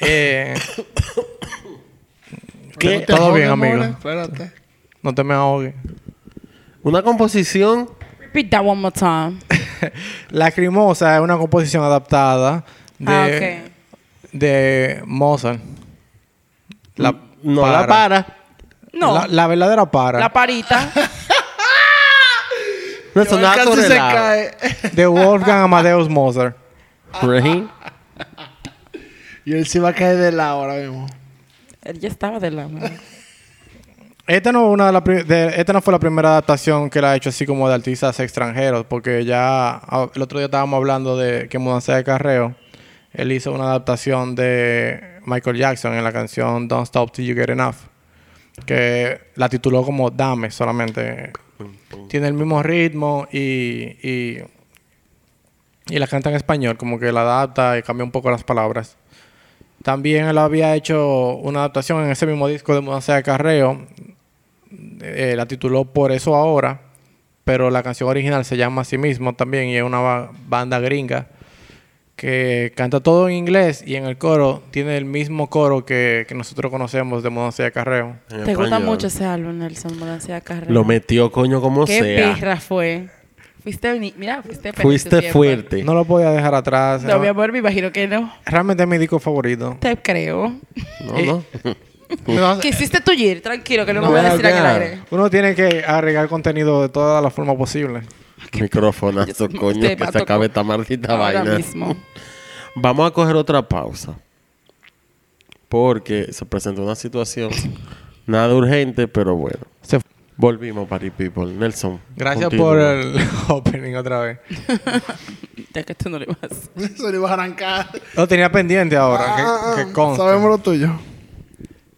Eh, [coughs] ¿Qué? Todo bien, amigo. Espérate. no te me ahogues. Una composición Repeat that one more time. [laughs] Lacrimosa es una composición adaptada de, Ah, de Mozart. La no la para. No, La, la, la verdadera para. parita. [laughs] No, eso casi se cae. [laughs] de Wolfgang Amadeus Mozart. Right? Y él sí va a caer de lado ahora mismo. Él ya estaba de la Esta no, fue la primera adaptación que la ha hecho así como de artistas extranjeros, porque ya el otro día estábamos hablando de que Mudanza de Carreo, él hizo una adaptación de Michael Jackson en la canción Don't Stop Till You Get Enough, que la tituló como Dame solamente. Tiene el mismo ritmo y, y, y la canta en español, como que la adapta y cambia un poco las palabras. También él había hecho una adaptación en ese mismo disco de Mudanza de Carreo. Eh, la tituló Por eso ahora. Pero la canción original se llama Así mismo también. Y es una ba- banda gringa que canta todo en inglés. Y en el coro tiene el mismo coro que, que nosotros conocemos de de Carreo. En Te gusta mucho ese álbum, Nelson Mudanza de Carrera. Lo metió coño como Qué sea. perra fue. Fuiste, mira, fuerte. No lo podía dejar atrás. No, mi amor, me imagino que no. Realmente es mi disco favorito. Te creo. No, no. No, Quisiste tullir, tranquilo, que no lo No, voy a decir el ya. aire. Uno tiene que agregar contenido de todas las formas posibles. Microfonazo, coño, que se acabe esta maldita Ahora vaina. mismo. [laughs] Vamos a coger otra pausa. Porque se presentó una situación nada urgente, pero bueno. Se- Volvimos, Party People. Nelson. Gracias por el [laughs] opening otra vez. [laughs] Ya que tú no le vas. Se le iba a arrancar. Lo tenía pendiente ahora, Ah, que, ah, conste. Sabemos lo tuyo.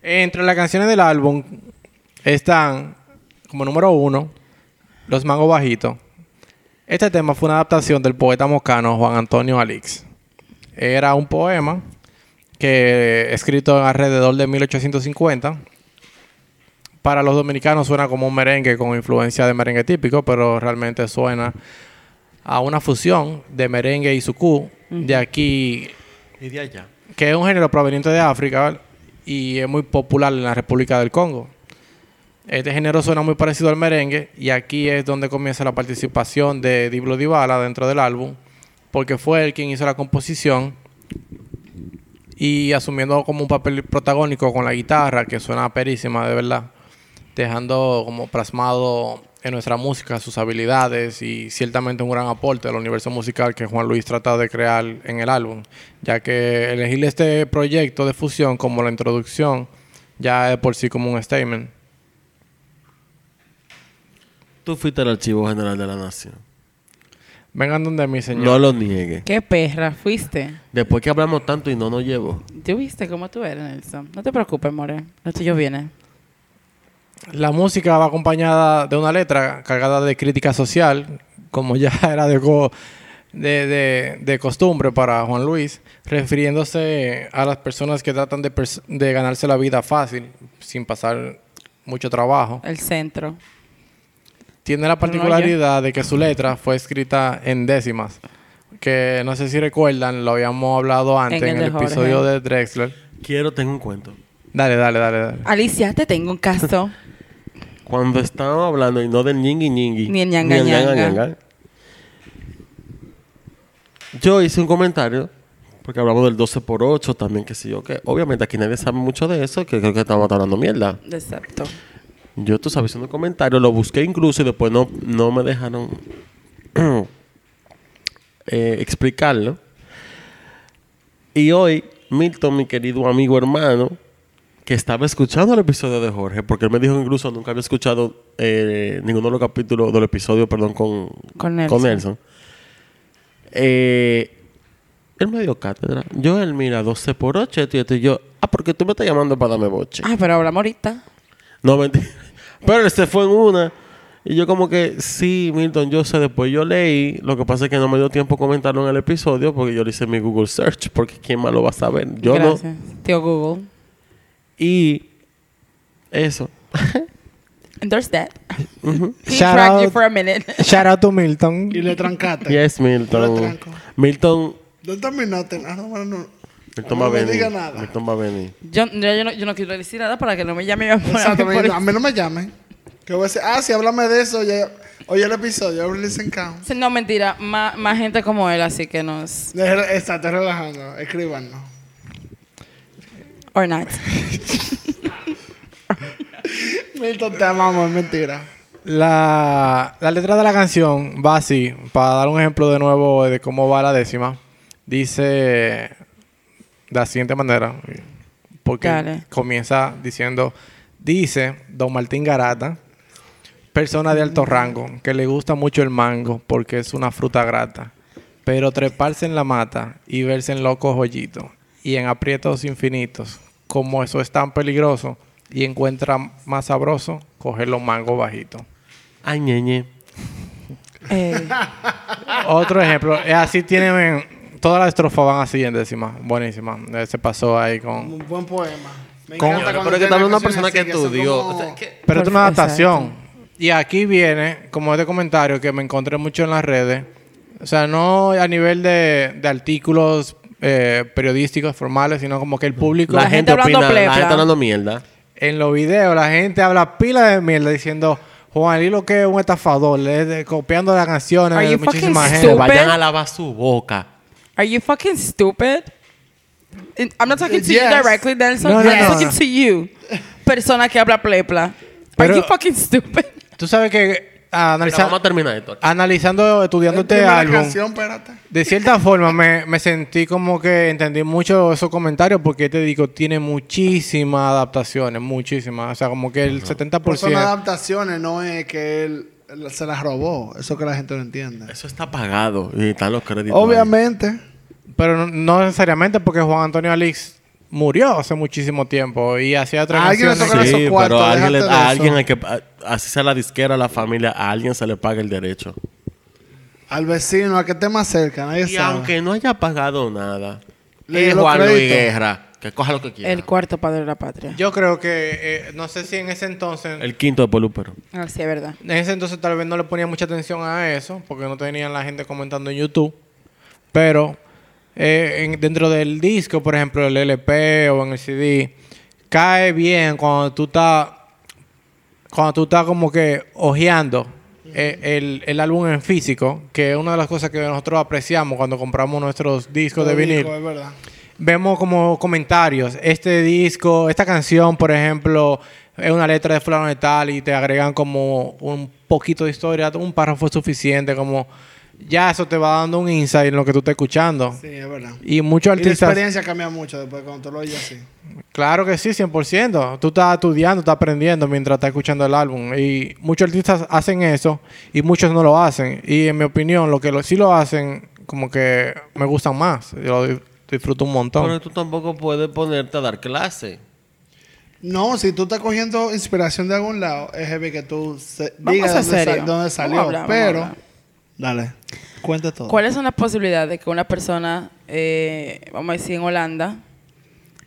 Entre las canciones del álbum están, como número uno, Los Mangos Bajitos. Este tema fue una adaptación del poeta mocano Juan Antonio Alix. Era un poema que escrito alrededor de 1850. Para los dominicanos suena como un merengue con influencia de merengue típico, pero realmente suena a una fusión de merengue y sucú. De aquí Y de allá. que es un género proveniente de África ¿vale? Y es muy popular en la República del Congo. Este género suena muy parecido al merengue y aquí es donde comienza la participación de Diblo Dybala dentro del álbum, porque fue él quien hizo la composición y asumiendo como un papel protagónico con la guitarra, que suena perísima de verdad, dejando como plasmado en nuestra música sus habilidades y ciertamente un gran aporte al universo musical que Juan Luis trata de crear en el álbum, ya que elegir este proyecto de fusión como la introducción ya es por sí como un statement. Tú fuiste al Archivo General de la Nación. Vengan donde mi señor. No lo niegue. Qué perra fuiste. Después que hablamos tanto y no nos llevó. ¿Tú viste cómo tú eres, Nelson? No te preocupes, more. Lo tuyo viene. La música va acompañada de una letra cargada de crítica social, como ya [laughs] era de, de, de- de costumbre para Juan Luis, refiriéndose a las personas que tratan de, pers- de ganarse la vida fácil, sin pasar mucho trabajo. El centro. Tiene la particularidad de que su letra fue escrita en décimas, que no sé si recuerdan, lo habíamos hablado antes En en, el de episodio de Drexler. Quiero, tengo un cuento. Dale, dale, dale, dale. Alicia, te tengo un caso. [laughs] Cuando estábamos hablando, y no del ñingui ñingui. Ni el ñanga ñanga. Yo hice un comentario, porque hablamos del 12 por 8 también, que sé yo, que obviamente aquí nadie sabe mucho de eso, que creo que estamos hablando mierda. Exacto. Yo, tú sabes, haciendo un comentario, lo busqué incluso y después no, no me dejaron [clears throat] eh, explicarlo. Y hoy, Milton, mi querido amigo hermano, que estaba escuchando el episodio de Jorge, porque él me dijo incluso nunca había escuchado eh, ninguno de los capítulos del episodio, perdón, con, Con Nelson. Nelson. Eh, él me dio cátedra. Yo, él mira, 12 por 8, esto y esto, y yo, ah, porque tú me estás llamando para darme boche. Ah, pero hablamos ahorita. No, mentira. [laughs] Pero él se fue en una. Y yo como que, sí, Milton, yo sé, después yo leí. Lo que pasa es que no me dio tiempo comentarlo en el episodio porque yo le hice mi Google Search. Porque ¿quién más lo va a saber? Yo Gracias. Tío Google. Y eso. [laughs] Endorse that. [laughs] He Shout tracked you out. for a minute. [laughs] Shout out to Milton. Y le trancaste. Yes, Milton. Milton. ¿Dónde terminaste? Ah, no, no. Milton No va a me venir. diga nada. Milton va a venir. Yo, yo, yo no, yo no quiero decir nada para que no me llame a, Exacto, a- por- a mí no me llamen. Que voy a decir, ah, si háblame de eso, ya, oye el episodio, Count. Sí, No, mentira. Más, más gente como él, así que nos... Está, relajando. Escríbanos. Or not. [laughs] Milton, te amamos, es mentira. La, la letra de la canción va así, para dar un ejemplo de nuevo de cómo va la décima. Dice de la siguiente manera, porque Dale. comienza diciendo, dice Don Martín Garata, persona de alto rango, que le gusta mucho el mango porque es una fruta grata, pero treparse en la mata y verse en locos hoyitos y en aprietos infinitos, como eso es tan peligroso y encuentra más sabroso coger los mangos bajitos. Ay, ñeñe. Eh, [laughs] Otro ejemplo, es así tienen todas las estrofas van así en décima, buenísima. Eh, Se pasó ahí con Un buen poema. Me Con- Pero que también una persona así que estudió. como- o sea, que- Pero es una adaptación. Y aquí viene, como este comentario que me encontré mucho en las redes, o sea, no a nivel de, de artículos eh, periodísticos formales, sino como que el público la, La gente, gente hablando opina, la plepla. gente hablando mierda. en los videos, la gente habla pila de mierda diciendo Juan Lilo que es un estafador, le- de- copiando las canciones Are de you muchísima fucking gente. Stupid. vayan a lavar su boca. are you fucking stupid? I'm not talking to Yes. you directly, Nelson. No, no, I'm no, talking no. to you. Persona que habla plepla. Pero- are you fucking stupid? Tú sabes que analiza- vamos a terminar esto. analizando, estudiando este Primera álbum, canción, espérate. de cierta forma me, me sentí como que entendí mucho esos comentarios porque te digo, tiene muchísimas adaptaciones, muchísimas. O sea, como que el 70%. Pues son adaptaciones, no es que él, se las robó. Eso que la gente no entiende. Eso está pagado y están los créditos. ahí. Obviamente. Pero no, no necesariamente porque Juan Antonio Alix murió hace muchísimo tiempo y hacía otras alguien le Sí, esos cuartos, pero a alguien, le- a alguien hay que. a- así sea la disquera, la familia, a alguien se le paga el derecho. Al vecino, a que esté más cerca, nadie Y sabe. aunque no haya pagado nada, Le es Juan Luis. Guerra, que coja lo que quiera. El cuarto padre de la patria. Yo creo que, eh, no sé si en ese entonces, El quinto de Polúpero. Ah, sí, es verdad. en ese entonces tal vez no le ponía mucha atención a eso, porque no tenían la gente comentando en YouTube. Pero eh, en- dentro del disco, por ejemplo, el LP o en el CD, cae bien cuando tú estás, cuando tú estás como que ojeando eh, el, el álbum en físico, que es una de las cosas que nosotros apreciamos cuando compramos nuestros discos de vinil. dijo, Es verdad. vemos como comentarios. Este disco, esta canción, por ejemplo, es una letra de fulano de tal y te agregan como un poquito de historia, un párrafo es suficiente, como ya eso te va dando un insight en lo que tú estás escuchando. Sí, es verdad. Y muchos Y la artistas... experiencia cambia mucho después cuando tú lo oyes así. Claro que sí, 100%. Tú estás estudiando, estás aprendiendo mientras estás escuchando el álbum. Y muchos artistas hacen eso y muchos no lo hacen. Y en mi opinión, lo que lo, sí lo hacen, como que me gustan más. Yo lo di- disfruto un montón. Pero tú tampoco puedes ponerte a dar clase. No, si tú estás cogiendo inspiración de algún lado, es heavy que tú se, digas dónde, dónde Vamos salió. a hablar, vamos a pero. Dale, cuenta todo. ¿Cuáles son las posibilidades de que una persona, eh, vamos a decir en Holanda,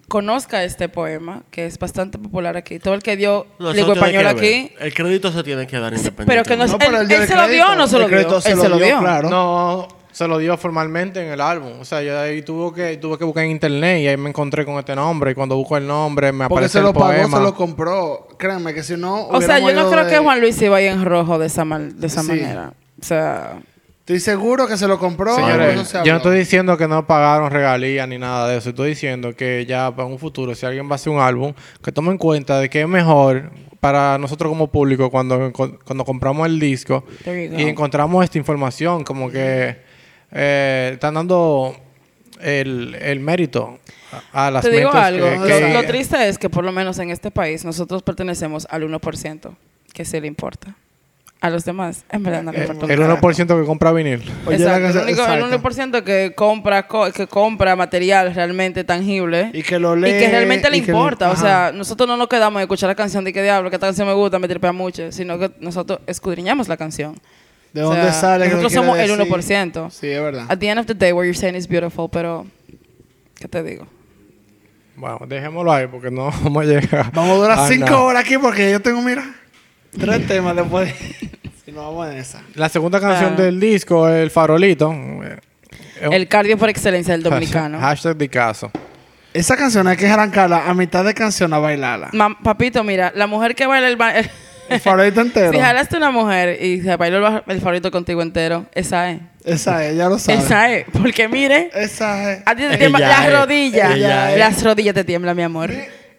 conozca este poema, que es bastante popular aquí? Todo el que dio No, lengua española aquí, El crédito se tiene que dar independiente. pero que no No, él, se lo dio o no se lo El dio. crédito se él lo se lo dio, dio. claro. No, se lo dio formalmente en el álbum. O sea, yo ahí tuve que, tuve que buscar en internet y ahí me encontré con este nombre. Y cuando busco el nombre me Porque aparece se el lo pagó, se lo compró. Créanme que si no. O sea, yo no creo de- que Juan Luis se vaya en rojo de esa, mal- de esa Sí. manera. O sea, Estoy seguro que se lo compró. Señores, se yo no estoy diciendo que no pagaron regalías ni nada de eso. Estoy diciendo que ya para un futuro, si alguien va a hacer un álbum, que tome en cuenta de que es mejor para nosotros como público cuando, cuando compramos el disco y encontramos esta información, como que eh, están dando el, el mérito a, a las te digo algo. que- lo, lo triste es que por lo menos en este país nosotros pertenecemos al 1%, que se le importa. A los demás, en verdad no le Eh, importa. el carajo. 1% que compra vinil. Oye, la Exacto, el, único, el exacto. 1% que compra, co- que compra material realmente tangible Y que lo lee. y que realmente le importa. o sea, nosotros no nos quedamos a escuchar la canción de que diablo, que esta canción me gusta, me tripea mucho, sino que nosotros escudriñamos la canción. ¿De O dónde sea, sale? ¿Qué Nosotros somos el decir? 1%. Sí, es verdad. At the end of the day, what you're saying is beautiful, pero ¿qué te digo? Bueno, dejémoslo ahí porque no [laughs] vamos a llegar. Vamos a durar a cinco nada. horas aquí porque yo tengo, mira, tres [laughs] temas después. [laughs] si no vamos en esa. La segunda canción Ah. del disco, El Farolito. eh, El cardio por excelencia del [laughs] dominicano. Hashtag de caso. Esa canción hay que arrancarla a mitad de canción a bailarla. Papito, mira, la mujer que baila el, ba- El farolito entero. Si jalaste una mujer y se bailó el, favorito contigo entero, esa es. Esa es, ya lo sabes. Esa es. Porque mire, Esa es. a ti te tiemblan las rodillas. Ella es. Las rodillas te tiemblan, mi amor.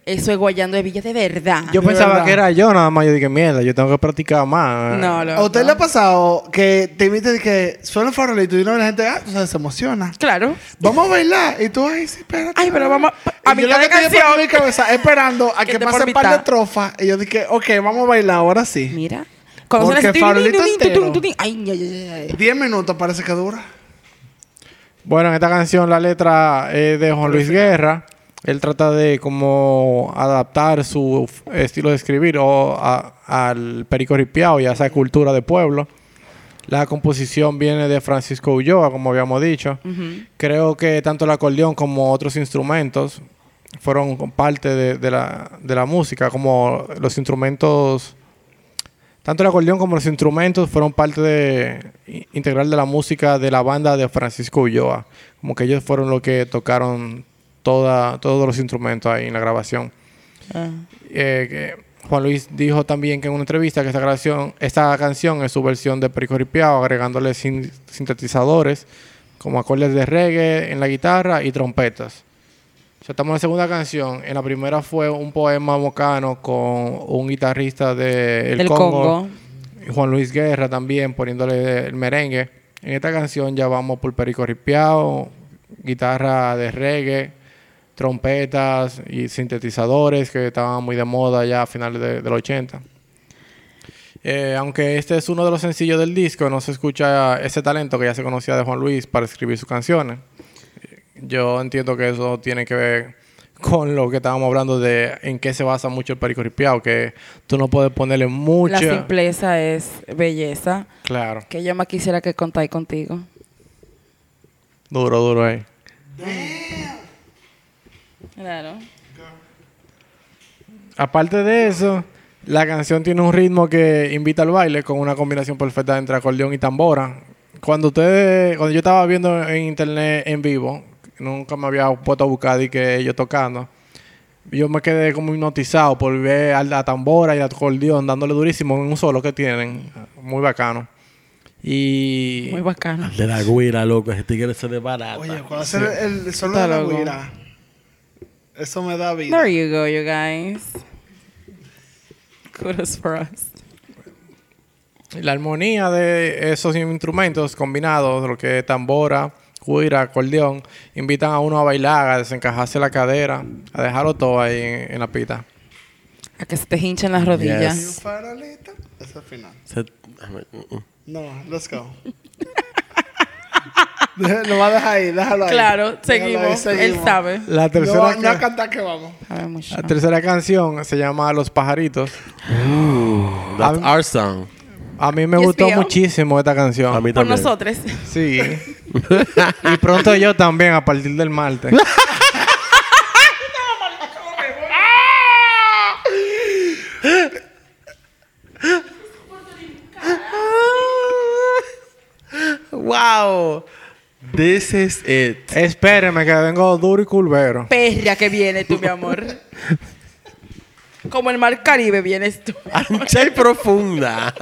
Eso es guayando de villa de verdad. Yo De pensaba verdad. que era yo nada más. Yo dije, mierda, yo tengo que practicar más. no, ¿A loco. usted le ha pasado que te invitan que suena el farolito y una vez la gente ah, o sea, se emociona? Claro. Vamos a bailar. Y tú, ay, sí, espérate. Ay, pero vamos a- a Y yo mitad lo de canción. por mi cabeza esperando a Que pase un par de trofas. Y yo dije, ok, vamos a bailar ahora sí. Mira. Cuando Porque farolito entero. ay, ay, ay. Diez minutos parece que dura. Bueno, en esta canción la letra es de Juan Luis Guerra. Él trata de como adaptar su estilo de escribir o a- al perico ripiao y a esa cultura de pueblo. La composición viene de Francisco Ulloa, como habíamos dicho. Creo que tanto el acordeón como otros instrumentos fueron parte de, de la, de la música, como los instrumentos tanto el acordeón como los instrumentos fueron parte de, integral de la música de la banda de Francisco Ulloa. Como que ellos fueron los que tocaron toda, todos los instrumentos ahí en la grabación. Ah. Eh, Juan Luis dijo también que en una entrevista que esta, grabación, esta canción es su versión de Perico Ripiao, agregándole sin- sintetizadores como acordes de reggae en la guitarra y trompetas. Ya estamos en la segunda canción. En la primera fue un poema mocano con un guitarrista de El Del Congo, Congo. Juan Luis Guerra también poniéndole el merengue. En esta canción ya vamos por perico ripiao, guitarra de reggae, trompetas y sintetizadores que estaban muy de moda ya a finales de- del 80. Eh, aunque este es uno de los sencillos del disco, no se escucha ese talento que ya se conocía de Juan Luis para escribir sus canciones. Yo entiendo que eso tiene que ver con lo que estábamos hablando de en qué se basa mucho el perico ripiao, que tú no puedes ponerle mucha... La simpleza es belleza. Claro. Que yo más quisiera que contáis contigo. Duro, duro ahí. Claro. Aparte de eso, la canción tiene un ritmo que invita al baile con una combinación perfecta entre acordeón y tambora. Cuando ustedes, cuando yo estaba viendo en internet en vivo, nunca me había puesto a buscar y que ellos tocando. Yo me quedé como hipnotizado por ver a la tambora y al acordeón dándole durísimo en un solo que tienen. Muy bacano. Y Muy bacano. De la guira, loco. Ese tigre se desbarata. Oye, cuando hacer el, el solo Está de la loco. guira, eso me da vida. There you go, you guys. Kudos for us. la armonía de esos instrumentos combinados, lo que es tambora, cuira, acordeón, invitan a uno a bailar, a desencajarse la cadera, a dejarlo todo ahí en, en la pita. A que se te hinchen las rodillas. Es el final. Se- mm, mm. No, let's go. [laughs] Lo va a dejar ahí, déjalo ahí. Claro, Déjalo ahí, seguimos. Él sabe. La tercera, No, no ca- a cantar que vamos. La tercera canción se llama Los pajaritos. That's our song. A mí me Yes, gustó tío. muchísimo esta canción. A mí Por también. nosotros. Sí. [laughs] y pronto yo también, a partir del martes. [laughs] [laughs] Wow. This is it. Espérenme que vengo duro y culvero. Perra que viene tú, mi amor. [laughs] Como el mar Caribe vienes tú. Ancha y profunda.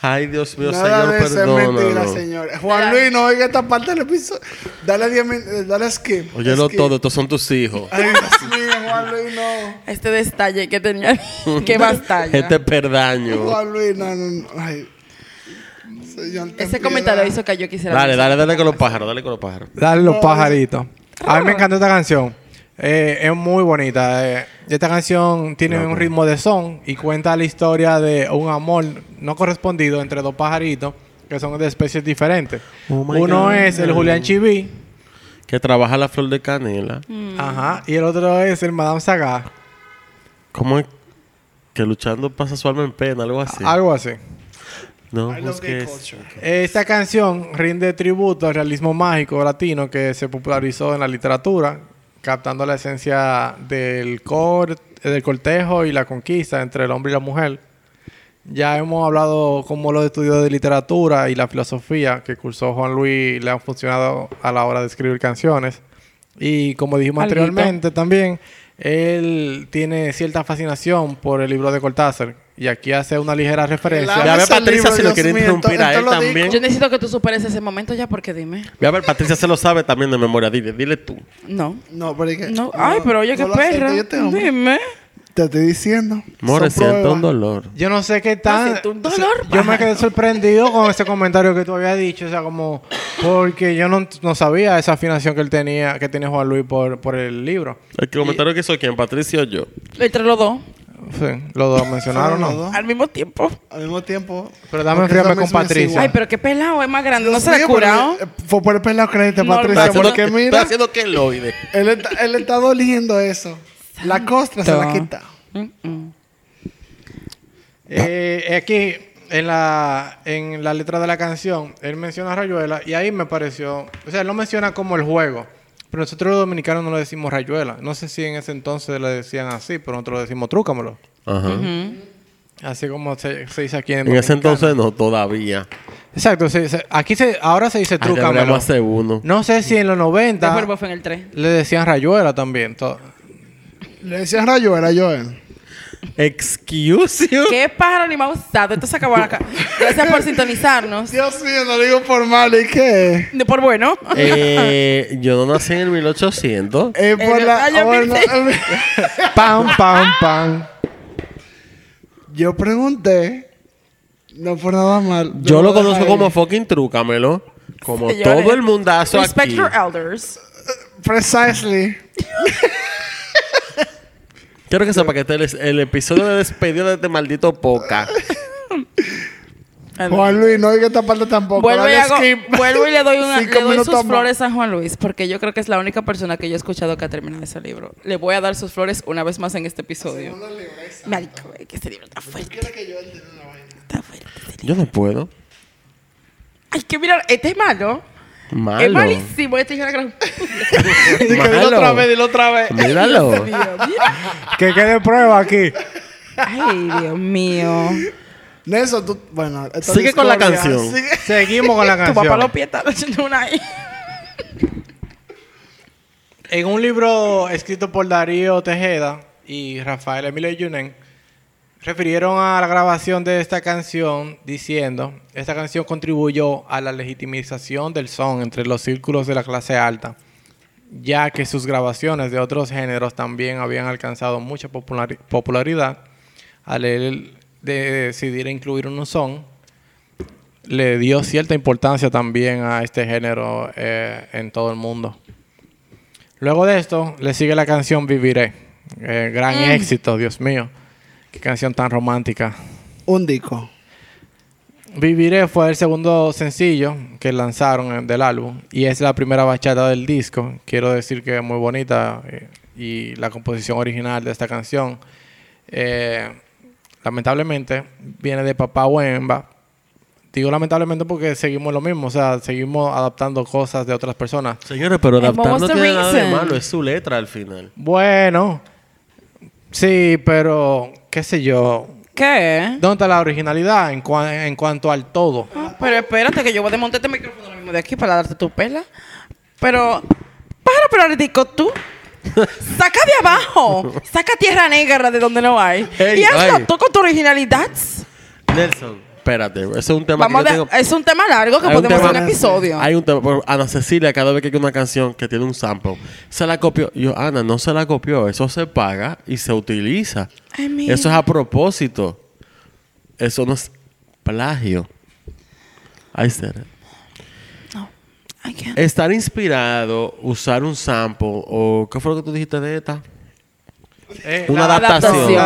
Ay, Dios mío, Nada Señor, de eso es mentira, señor. Juan Luis, no oiga esta parte del episodio. Dale 10 min- eh, dale skip. Óyelo Skip. todo, estos son tus hijos. Ay, Dios mío, Juan Luis, no. Este destalle que tenía. [laughs] Qué bastalla. Este perdaño. Juan Luis, no, no, no. Ay. Ese comentario hizo que yo quisiera. Dale, dale, dale con los pájaros, dale con los pájaros. Dale los pajaritos. A mí me encanta esta canción. Eh, es muy bonita. eh. Esta canción tiene un ritmo de son y cuenta la historia de un amor no correspondido entre dos pajaritos que son de especies diferentes. Oh Uno God. es el Julián Chiví, Que trabaja la flor de canela. ajá, y el otro es el Madame Saga, ¿Cómo es? Que luchando pasa su alma en pena, algo así. algo así. No, I es love que gay es- culture. Esta canción rinde tributo al realismo mágico latino que se popularizó en la literatura, captando la esencia del, cor- del cortejo y la conquista entre el hombre y la mujer. Ya hemos hablado cómo los estudios de literatura y la filosofía que cursó Juan Luis le han funcionado a la hora de escribir canciones. Y como dijimos Alguito. anteriormente también, él tiene cierta fascinación por el libro de Cortázar. Y aquí hace una ligera referencia. Ve ese Patricia libro, si lo quiere interrumpir a él también. Yo necesito que tú superes ese momento ya porque dime. Ve a ver, Patricia se lo sabe también de memoria. Dile, dile tú. No. No, pero es que- No. Ay, pero oye, no qué perra. Dime. Te estoy diciendo. More, siento un dolor. Yo no sé qué tan... siento un dolor, Yo me quedé sorprendido con ese comentario que tú habías dicho. O sea, como... Porque yo no, no sabía esa afinación que él tenía, que tiene Juan Luis por, por el libro. El comentario que hizo quién, Patricia o yo. Entre los dos. Sí, los dos mencionaron, los dos. Al mismo tiempo. Al mismo tiempo. Pero dame porque enfriarme eso con Patricia. Ay, pero qué pelado, es más grande. ¿No se le ha curado? eh, Fue por el pelado que No, Patricia. está Porque mira, haciendo queloide. él está, él está doliendo eso. La costra se la quita. Mm. Eh, aquí, en la, en la letra de la canción, él menciona a Rayuela y ahí me pareció... O sea, él lo menciona como el juego. Pero nosotros los dominicanos no le decimos Rayuela. No sé si en ese entonces le decían así, pero nosotros le decimos trúcamelo. Ajá. Así como se, se dice aquí en En ese Dominicana. entonces no, todavía. Exacto. se- se- aquí se, ahora se dice trúcamelo. uno. No sé si en los 90 Después fue en el 3. le decían Rayuela también. to- Le decían rayo, era Joel. Excuse you. ¿Qué pájaro ni más usado? Esto se acabó acá. Gracias por sintonizarnos. Dios mío, no lo digo por mal. ¿Y qué? De por bueno. Eh, yo no nací en el 1800. Es por El la... año bueno, [laughs] 16. Pam, pam, pam. yo pregunté. No por nada mal. Yo lo conozco como fucking trúcamelo. Como Señores, todo el mundazo Respect aquí. your elders. Precisely. [laughs] Quiero que sepa que este es el episodio de despedida de este maldito poca. Juan Luis, no diga esta parte tampoco. Vuelvo y, Dale hago- skip. vuelvo y le doy, una, [laughs] le doy sus más. flores a Juan Luis, porque yo creo que es la única persona que yo he escuchado que ha terminado ese libro. Le voy a dar sus flores una vez más en este episodio. Marico, güey, que este libro está fuerte. Está fuerte. Yo no puedo. Ay, que mira, este es malo. Malo. Es malísimo. Este. [laughs] Dile Malo. otra vez, dilo otra vez. Míralo. [laughs] Dios mío. Que quede prueba aquí. Ay, Dios mío. Nelson, tú... Bueno, Sigue con la canción. sigue- Seguimos con la [laughs] Tu papá canción. los pies está echando una ahí. En un libro escrito por Darío Tejeda y Rafael Emilio Yunen, refirieron a la grabación de esta canción diciendo, esta canción contribuyó a la legitimización del son entre los círculos de la clase alta, ya que sus grabaciones de otros géneros también habían alcanzado mucha populari- popularidad. Al él de decidir incluir un son, le dio cierta importancia también a este género eh, en todo el mundo. Luego de esto, le sigue la canción Viviré. Eh, gran éxito, Dios mío. Qué canción tan romántica. Un disco. Viviré fue el segundo sencillo que lanzaron eh, del álbum y es la primera bachata del disco. Quiero decir que es muy bonita eh, y la composición original de esta canción, eh, lamentablemente, viene de Papá Wemba. Digo lamentablemente porque seguimos lo mismo, o sea, seguimos adaptando cosas de otras personas. Señores, pero the tiene nada de malo. Es su letra al final. Bueno, sí, pero qué sé yo. ¿Qué? ¿Dónde está la originalidad en, cua- en cuanto al todo? Ah, Pero espérate que yo voy a desmontar este micrófono ahora mismo de aquí para darte tu pela. Pero, pájaro pero tú. Saca de abajo. Saca tierra negra de donde no hay. Y hazlo tú con tu originalidad. Nelson, espérate. Ese es un tema Vamos que a yo de- tengo... Es un tema largo que podemos hacer un episodio. Hay un tema. por- Ana Cecilia, cada vez que hay una canción que tiene un sample, se la copió. Yo, Ana, no se la copió. Eso se paga y se utiliza. Eso es a propósito. Eso no es plagio. I said it. I can't. Estar inspirado, usar un sample o ¿qué fue lo que tú dijiste de esta? Eh, Una adaptación. Porque la-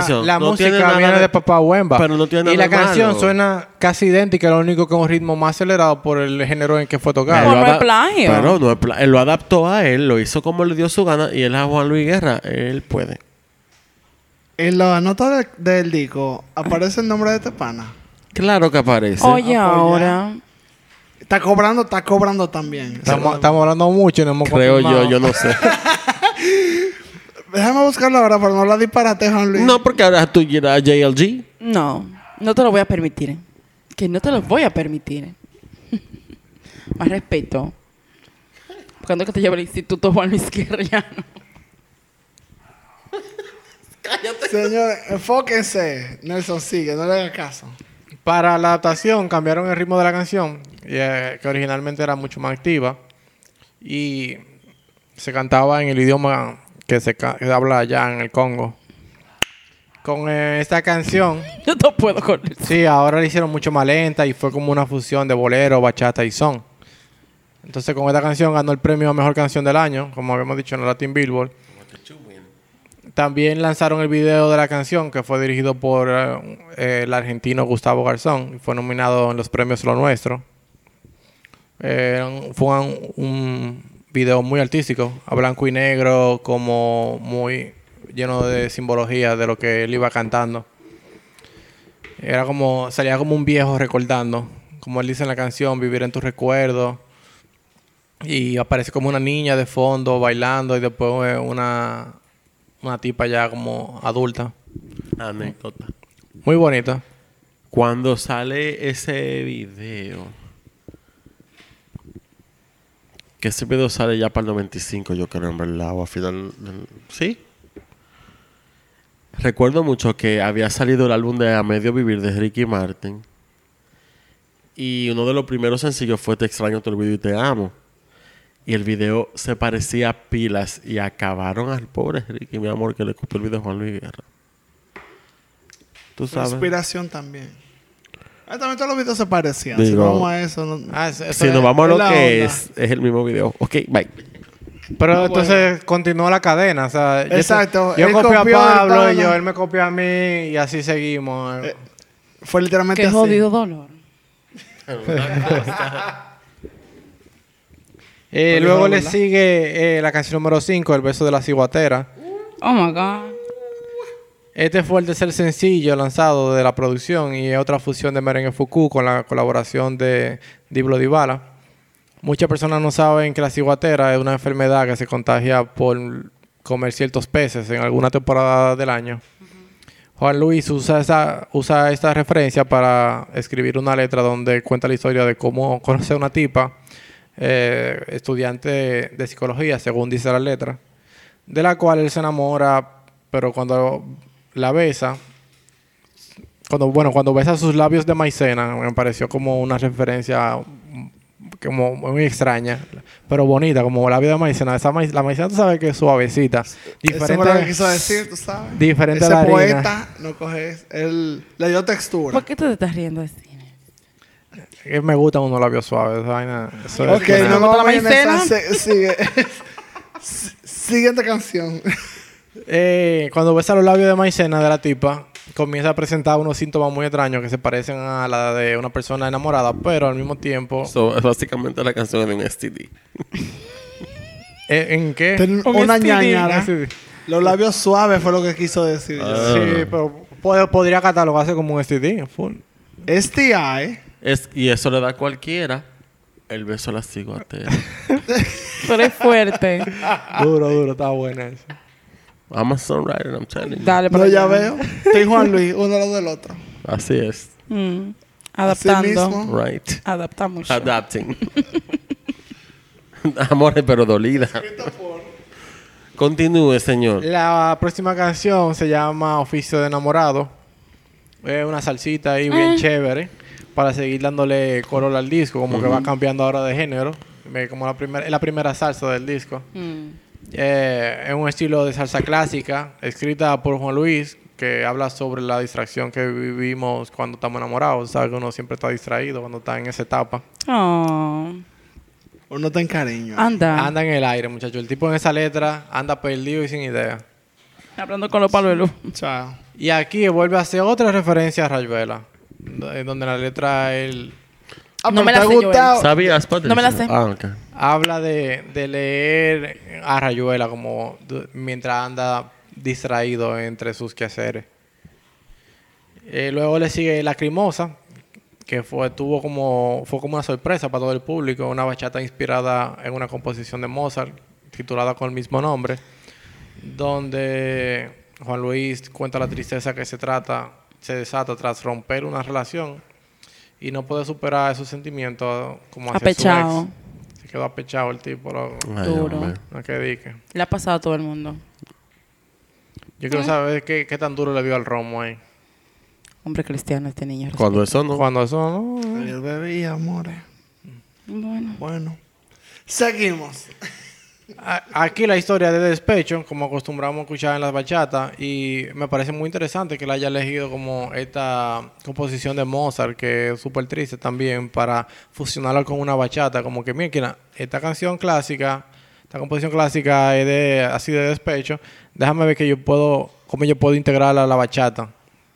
Adaptación. la, No música viene de- de Papá Wemba. pero no tiene Y la canción malo. suena casi idéntica, lo único que es un ritmo más acelerado por el género en que fue Pero tocado. no Él lo es plagio. Pero no es pla- Él lo adaptó a él, lo hizo como le dio su gana y él a Juan Luis Guerra. Él puede. En la nota de- del disco aparece el nombre de este pana. Claro que aparece. Oye, Apoya. ahora. Está cobrando, está cobrando también. Estamos, estamos hablando mucho y no hemos Creo confirmado. yo, yo no sé. [laughs] Déjame buscarlo ahora para no la disparate, Juan Luis. no, porque ahora tú llegas a JLG. No, no te lo voy a permitir. Que no te lo voy a permitir. [laughs] Más respeto. Cuando que te lleva el Instituto Juan Luis Guerrillano. [laughs] Señores, enfóquense. Nelson, sigue, no le hagas caso. Para la adaptación cambiaron el ritmo de la canción, eh, que originalmente era mucho más activa, y se cantaba en el idioma que se, habla allá en el Congo. Con eh, esta canción, [laughs] Yo no puedo con eso. sí, ahora la hicieron mucho más lenta y fue como una fusión de bolero, bachata y son. Entonces con esta canción ganó el premio a Mejor Canción del Año, como habíamos dicho en el Latin Billboard. También lanzaron el video de la canción que fue dirigido por eh, el argentino Gustavo Garzón y fue nominado en los premios Lo Nuestro. Eh, fue un, un video muy artístico, a blanco y negro, como muy lleno de simbología de lo que él iba cantando. Era como, salía como un viejo recordando, como él dice en la canción, vivir en tus recuerdos. Y aparece como una niña de fondo bailando y después eh, una, una tipa ya como adulta. Anécdota. Muy bonita. Cuando sale ese video, que ese video sale ya para el 95, yo creo, en verdad, o a final. ¿Sí? Recuerdo mucho que había salido el álbum de A Medio Vivir de Ricky Martin. Y uno de los primeros sencillos fue Te extraño, te olvido y te amo. Y el video se parecía a pilas y acabaron al pobre Ricky, mi amor, que le copió el video a Juan Luis Guerra. Tú sabes. Inspiración también. Ah, también todos los videos se parecían. si Digo- no vamos a eso, no- Ah, eso- eso Si es- nos vamos a lo que onda. es, es el mismo video. Ok, bye. Pero entonces continuó la cadena. O sea, yo Exacto, Yo, él copio a copió Pablo y yo, él me copia a mí y así seguimos. Eh, Fue literalmente Qué así. jodido dolor. Eh, luego le sigue eh, la canción número 5, El beso de la ciguatera. Oh my God. Este fue el tercer sencillo lanzado de la producción y otra fusión de Merengue Fuku con la colaboración de Diblo Dybala. Muchas personas no saben que la ciguatera es una enfermedad que se contagia por comer ciertos peces en alguna temporada del año. Juan Luis usa, esa, usa esta referencia para escribir una letra donde cuenta la historia de cómo conoce a una tipa, eh, estudiante de psicología, según dice la letra, de la cual él se enamora, pero cuando la besa, cuando, bueno, cuando besa sus labios de maicena, me pareció como una referencia mm, como muy extraña, pero bonita, como labio de maicena. Esa maic- la maicena tú sabes que es suavecita. Eso fue lo que Diferente, quiso decir, tú sabes. diferente a Ese la harina. poeta no coge eso. Él le dio textura. ¿Por qué tú te estás riendo así? Que me gustan unos labios suaves. esa vaina, eso es Ok, no ¿Te gusta la a esa- maicena? Sigue. [laughs] Siguiente canción. [laughs] Eh, cuando besa los labios de maicena de la tipa, comienza a presentar unos síntomas muy extraños que se parecen a la de una persona enamorada, pero al mismo tiempo... So, es básicamente la canción de un STD. ¿eh, ¿En qué? Ten Un una ñañara. Los labios suaves fue lo que quiso decir. Ah. Sí, pero pod- podría catalogarse como un STD. Full. STI. Es, y eso le da a cualquiera el beso a la ciguatera. [laughs] Pero es fuerte. [laughs] Duro, duro, está buena eso. I'm a songwriter, I'm telling you. Dale para No, ya veo. Estoy Juan Luis, uno lado del otro. Así es. Mm. Así Adaptando. mismo. Right. Adaptamos. Adapting. [laughs] Amores, pero dolida. Continúe, señor. La próxima canción se llama Oficio de Enamorado. Es una salsita ahí bien Ah. chévere para seguir dándole color al disco, como que va cambiando ahora de género. Ve Como la primera, es la primera salsa del disco. Mm. Eh, es un estilo de salsa clásica, escrita por Juan Luis, que habla sobre la distracción que vivimos cuando estamos enamorados. Sabes que uno siempre está distraído cuando está en esa etapa. Oh. Uno está en cariño. Anda. Anda en el aire, muchacho. El tipo en esa letra anda perdido y sin idea. Hablando con los palos de luz. [laughs] Chao. Y aquí vuelve a hacer otra referencia a Rayuela, en donde la letra él Ah, No me la sé, gustado. ¿Sabías, Patricia? No me la sé. Ah, ok. Habla de, de leer a Rayuela como mientras anda distraído entre sus quehaceres. Eh, luego le sigue Lacrimosa, que fue, tuvo como, fue como una sorpresa para todo el público, una bachata inspirada en una composición de Mozart, titulada con el mismo nombre, donde Juan Luis cuenta la tristeza que se trata, se desata tras romper una relación y no puede superar esos sentimientos como hacia su ex. Se quedó apechado el tipo, loco. Ay, Duro. hombre. No que dique. Le ha pasado a todo el mundo. Yo quiero saber qué, qué tan duro le dio al romo ahí. Hombre cristiano este niño. Cuando eso no. Cuando eso, ¿no? El bebía, amores. Bueno. Bueno. Seguimos. Aquí la historia de despecho, como acostumbramos a escuchar en las bachatas, y me parece muy interesante que la haya elegido como esta composición de Mozart, que es súper triste también, para fusionarla con una bachata. Como que, mira, esta canción clásica, esta composición clásica es de, así de despecho, déjame ver que yo puedo, cómo yo puedo integrarla a la bachata,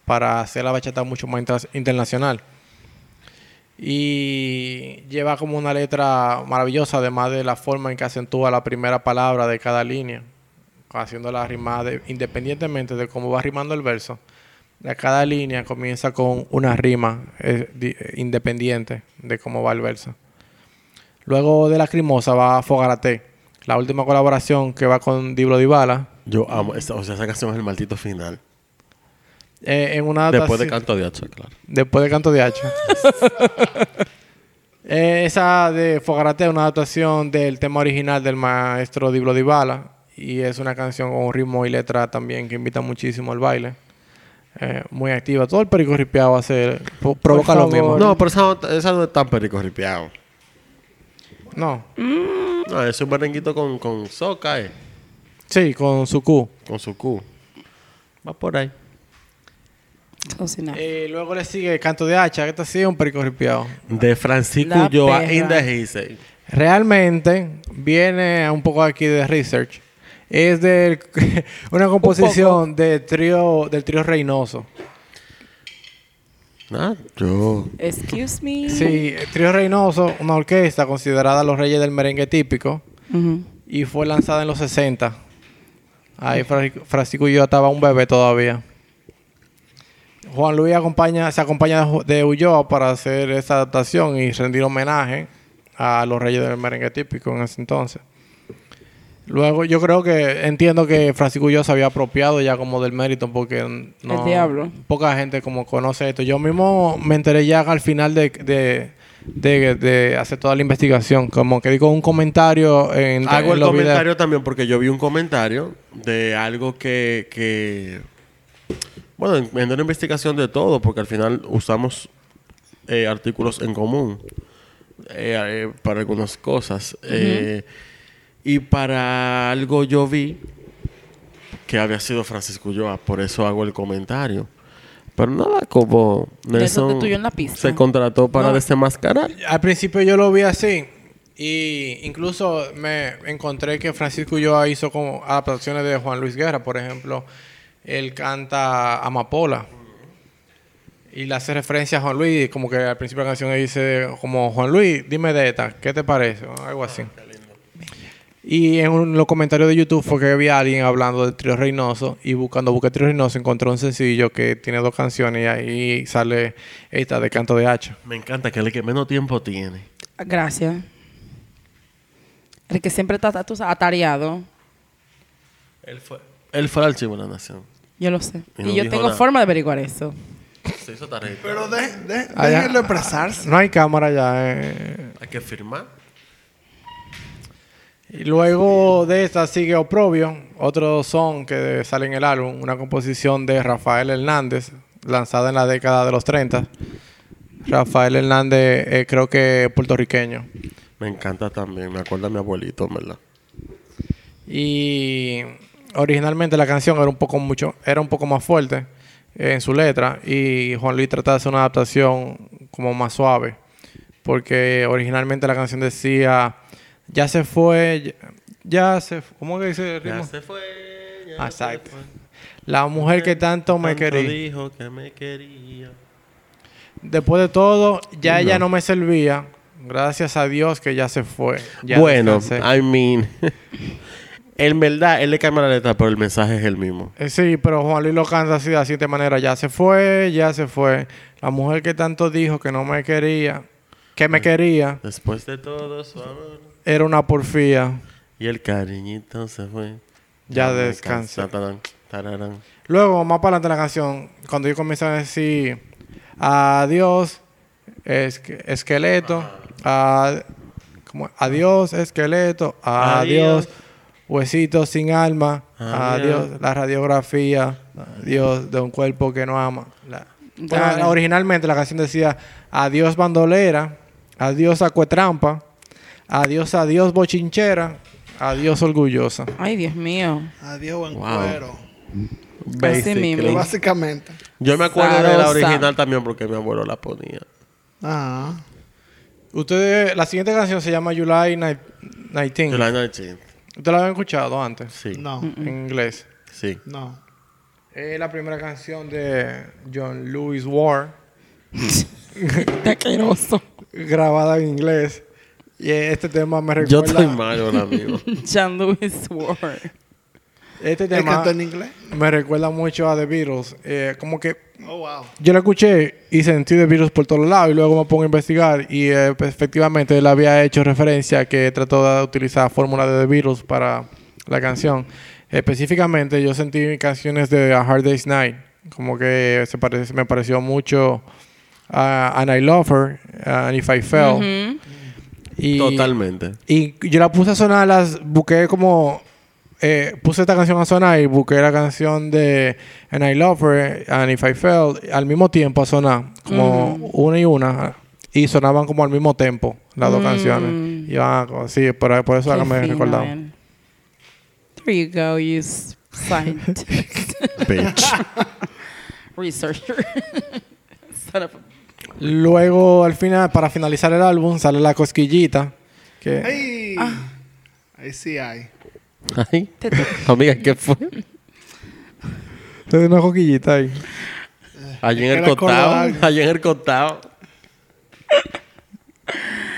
para hacer la bachata mucho más inter- internacional. Y lleva como una letra maravillosa, además de la forma en que acentúa la primera palabra de cada línea, haciéndola rimar de- independientemente de cómo va rimando el verso. De cada línea comienza con una rima eh, eh, independiente de cómo va el verso. Luego de Lacrimosa va Fogarate, la última colaboración que va con Diblo Dybala. Yo amo. O sea, esa canción es el maldito final. Eh, en una Después de Canto de Hacha, claro. Después de Canto de Hacha. [laughs] Eh, esa de Fogarate es una adaptación del tema original del maestro Diblo Dybala. Y es una canción con un ritmo y letra también que invita muchísimo al baile. Eh, muy activa. Todo el perico ripiado hace, provoca lo mismo. No, pero esa, no- esa no es tan perico ripiado. No. No, es un merenguito con, con soca, eh. Sí, con su Q. Con su Q. Va por ahí. Eh, luego le sigue Canto de Hacha, que este sí es un perico ripiado. De Francisco La Ulloa perra. in the Heisei. Realmente viene un poco aquí de research. Es de [laughs] una composición de trío, del trío Reynoso. Ah, yo. Excuse me. Sí, el trío Reynoso, una orquesta considerada los reyes del merengue típico y fue lanzada en los 60. Ahí Fra- Francisco y yo estaba un bebé todavía. Juan Luis acompaña, se acompaña de Ulloa para hacer esta adaptación y rendir homenaje a los reyes del merengue típico en ese entonces. Luego yo creo que entiendo que Francisco Ulloa se había apropiado ya como del mérito porque no, El diablo. poca gente como conoce esto. Yo mismo me enteré ya al final de, de, de- de hacer toda la investigación. Como que digo un comentario en Hago en el videos. comentario también porque yo vi un comentario de algo que, que bueno, en, en una investigación de todo, porque al final usamos eh, artículos en común eh, eh, para algunas cosas. Eh, y para algo yo vi que había sido Francisco Ulloa, por eso hago el comentario. Pero nada, como Nelson en la pista. se contrató para No. desenmascarar. Al principio yo lo vi así. Y incluso me encontré que Francisco Ulloa hizo como adaptaciones de Juan Luis Guerra, por ejemplo. Él canta Amapola. Y le hace referencia a Juan Luis, como que al principio de la canción él dice como Juan Luis, dime de esta, ¿qué te parece? O algo así. Y en un- los comentarios de YouTube fue que había alguien hablando del trío Reynoso y buscando busqué trío Reynoso encontró un sencillo que tiene dos canciones y ahí sale esta de Canto de Hacha. Me encanta que el que menos tiempo tiene. Gracias. El que siempre está atareado. Él fue, él fue al archivo de la nación. Yo lo sé. Y Y, no yo tengo nada. forma de averiguar eso. Se hizo tarea. Pero de, de- Allá- déjenlo expresarse. No hay cámara ya. eh. Hay que firmar. Y luego de esta sigue Oprobio, otro son que sale en el álbum, una composición de Rafael Hernández, lanzada en la década de los 30. Rafael Hernández eh, creo que puertorriqueño. Me encanta también. Me acuerda a mi abuelito, verdad. Y originalmente la canción era un poco mucho, era un poco más fuerte eh, en su letra y Juan Luis trataba de hacer una adaptación como más suave, porque originalmente la canción decía ya se fue, ya, ya se, fu-", ¿cómo que dice el Ya ritmo? se fue. ya se exacto. fue. La mujer que tanto me Tanto quería. dijo que me quería. Después de todo, ya No. ella no me servía. Gracias a Dios que ya se fue. Ya bueno, descansé. I mean. [laughs] en verdad, él le cambia la letra, pero el mensaje es el mismo. Eh, sí, pero Juan Luis lo canta así de la siguiente manera. Ya se fue, ya se fue. La mujer que tanto dijo que no me quería, que me quería, Después de todo su amor. era una porfía. Y el cariñito se fue. Ya me descansa. Luego, más para adelante la canción, cuando yo comienzo a decir adiós, esque- esqueleto, como, adiós, esqueleto, adiós, Adiós. Huesitos sin alma. Ah, adiós, la radiografía. Adiós de un cuerpo que no ama. La- Bueno, Dale. originalmente la canción decía adiós bandolera, adiós acuetrampa, adiós adiós bochinchera, adiós orgullosa. Ay, Dios mío. Adiós, buen Wow. cuero. Mismo. Básicamente. Yo me acuerdo de la original también porque mi abuelo la ponía. Ajá. Ustedes, la siguiente canción se llama July Ni- 19. July 19. ¿Ustedes la habían escuchado antes? Sí. No, En inglés. Sí. no. Es la primera canción de John Lewis Ward, [laughs] Qué asqueroso. grabada en inglés. Y este tema me Yo recuerda... estoy mal ahora amigo. [laughs] Jean Louis Ward. Este ¿Él tema en inglés? me recuerda mucho a The Beatles. Eh, como que Oh, wow. yo la escuché y sentí The Beatles por todos lados y luego me pongo a investigar y eh, efectivamente él había hecho referencia que trató de utilizar fórmula de The Beatles para la canción. Específicamente yo sentí canciones de A Hard Day's Night como que se parece, me pareció mucho a And I Love Her and If I Fell. Y, Totalmente. y yo la puse a sonar, las busqué como. Eh, puse esta canción a sonar y busqué la canción de And I Love Her and If I Fell al mismo tiempo a sonar, como una y una. Y sonaban como al mismo tiempo las dos Mm. canciones. Y ah, como- sí, por, por eso Qué me recordaba. él. There you go, you scientist. [laughs] Bitch. [laughs] Researcher. [laughs] Son of a- Luego, al final, para finalizar el álbum, sale la cosquillita. Que ¡Ay! Ah. Ahí sí hay. Ay. Amiga, ¿qué fue? Tiene una cosquillita ahí. Allí en el costado. Allí en el costado.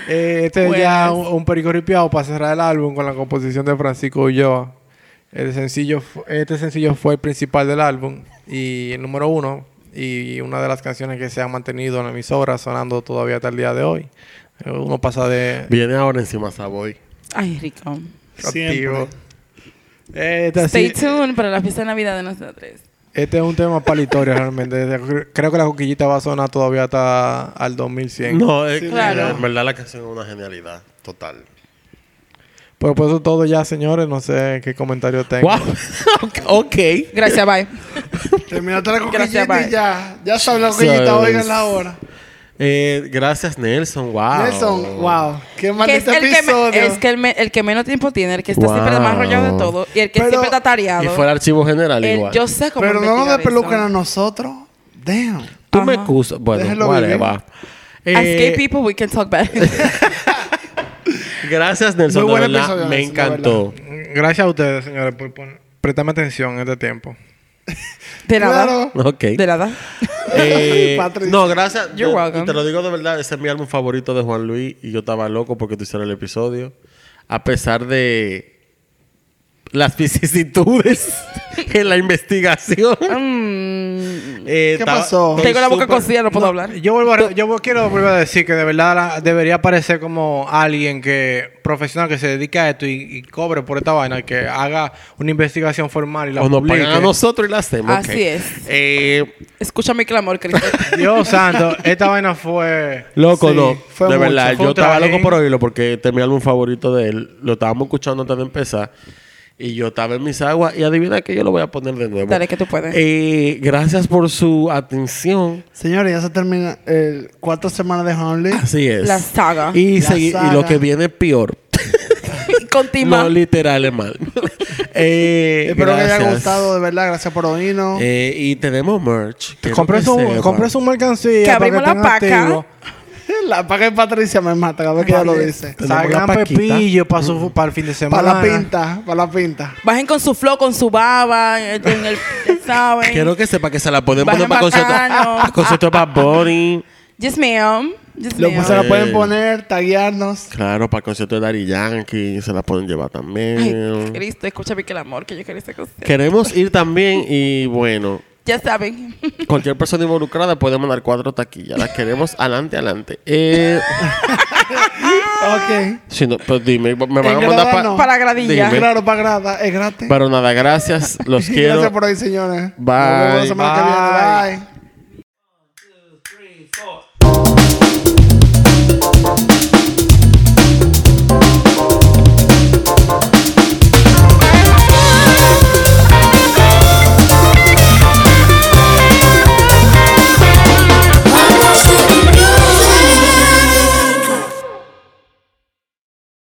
Eh, este es ya un, un perico ripiado para cerrar el álbum con la composición de Francisco Ulloa. El sencillo, este sencillo fue el principal del álbum y el número uno y una de las canciones que se han mantenido en la emisora sonando todavía hasta el día de hoy. Eh, Uno pasa de Viene ahora encima Savoy. Ay, rico. activo. Eh, Este, Stay tuned para la fiesta de Navidad de nosotros. este es un tema para la historia realmente. Creo que la coquillita va a sonar todavía hasta al 2100. No, es Sí, que claro. en verdad la canción es una genialidad. Total. Pues por eso todo ya, señores. No sé qué comentario tengo. Wow. [laughs] ok. Gracias, bye. Terminaste la Gracias, coquillita bye. y ya. Ya sabes la coquillita, oigan la hora. Eh, gracias, Nelson. Wow. Nelson, wow. Qué Que es maldito el que, me- episodio. es que el, me- el que menos tiempo tiene, el que está siempre más rollado de todo y el que Pero- siempre está tareado. Y fue el archivo general El- igual. yo sé cómo Pero no nos despelucan a nosotros. Damn. Tú me excusas. Bueno, Déjelo whatever. vivir. As Eh, gay people, we can talk back. [laughs] Gracias, Nelson. Muy de buen verdad, episodio, me Nelson, encantó. Gracias a ustedes, señores, por poner- prestarme atención en este tiempo. [laughs] De nada. Claro. Ok. De nada. Eh, [laughs] no, gracias. You're Yo- welcome. y te lo digo de verdad, ese es mi álbum favorito de Juan Luis y yo estaba loco porque tú hicieras el episodio. A pesar de las vicisitudes [laughs] en la investigación. Mm, Eh, ¿Qué pasó? tengo la boca cosida, no puedo hablar. Yo vuelvo a- yo quiero volver a decir que de verdad la- debería parecer como alguien que profesional que se dedique a esto y, y cobre por esta vaina, que haga una investigación formal y la O nos publique. pagan a nosotros y la hacemos. Así es. Eh, Escucha mi clamor, Cristo. [laughs] Dios santo, esta vaina fue Loco, Sí, no. fue de mucho. verdad, Fue yo estaba loco por oírlo porque este es mi álbum favorito de él. Lo estábamos escuchando antes de empezar. Y yo estaba en mis aguas. Y adivina que yo lo voy a poner de nuevo. Dale, que tú puedes. Eh, gracias por su atención. Señores, ya se termina el cuatro semanas de Honly. Así es. La saga. Y, La y lo que viene es peor. [laughs] Continúa. No literal es mal. [laughs] Eh, Espero que haya gracias. gustado, de verdad. Gracias por oírnos. Eh, y tenemos merch. Compré su, su mercancía. Que para abrimos la paca. [laughs] La paga de Patricia me mata cada vez que ella lo dice. Salgan pepillo para, su, para el fin de semana. Para la pinta, para la pinta. Bajen con su flow, con su baba, en el, [laughs] ¿saben? Quiero que sepa que se la pueden poner para concierto. [laughs] Para concierto de Bad Bunny. Yes, ma'am. Ma'am. se la Eh. pueden poner, taguearnos. Claro, para el concierto de Daddy Yankee. Se la pueden llevar también. Ay, Cristo, escúchame que el amor que yo quería esa cosa. Queremos ir también y bueno, Ya saben. [laughs] cualquier persona involucrada puede mandar cuatro taquillas. Las queremos [laughs] adelante, adelante. Eh, [laughs] Ok. si no, pues dime, me van a mandar pa- no. Para gradilla. Dime. Claro, para grada. Es gratis. Pero nada, gracias. Los quiero. Gracias por ahí, señores. Bye. Nos vemos la semana que viene. Bye. Bye.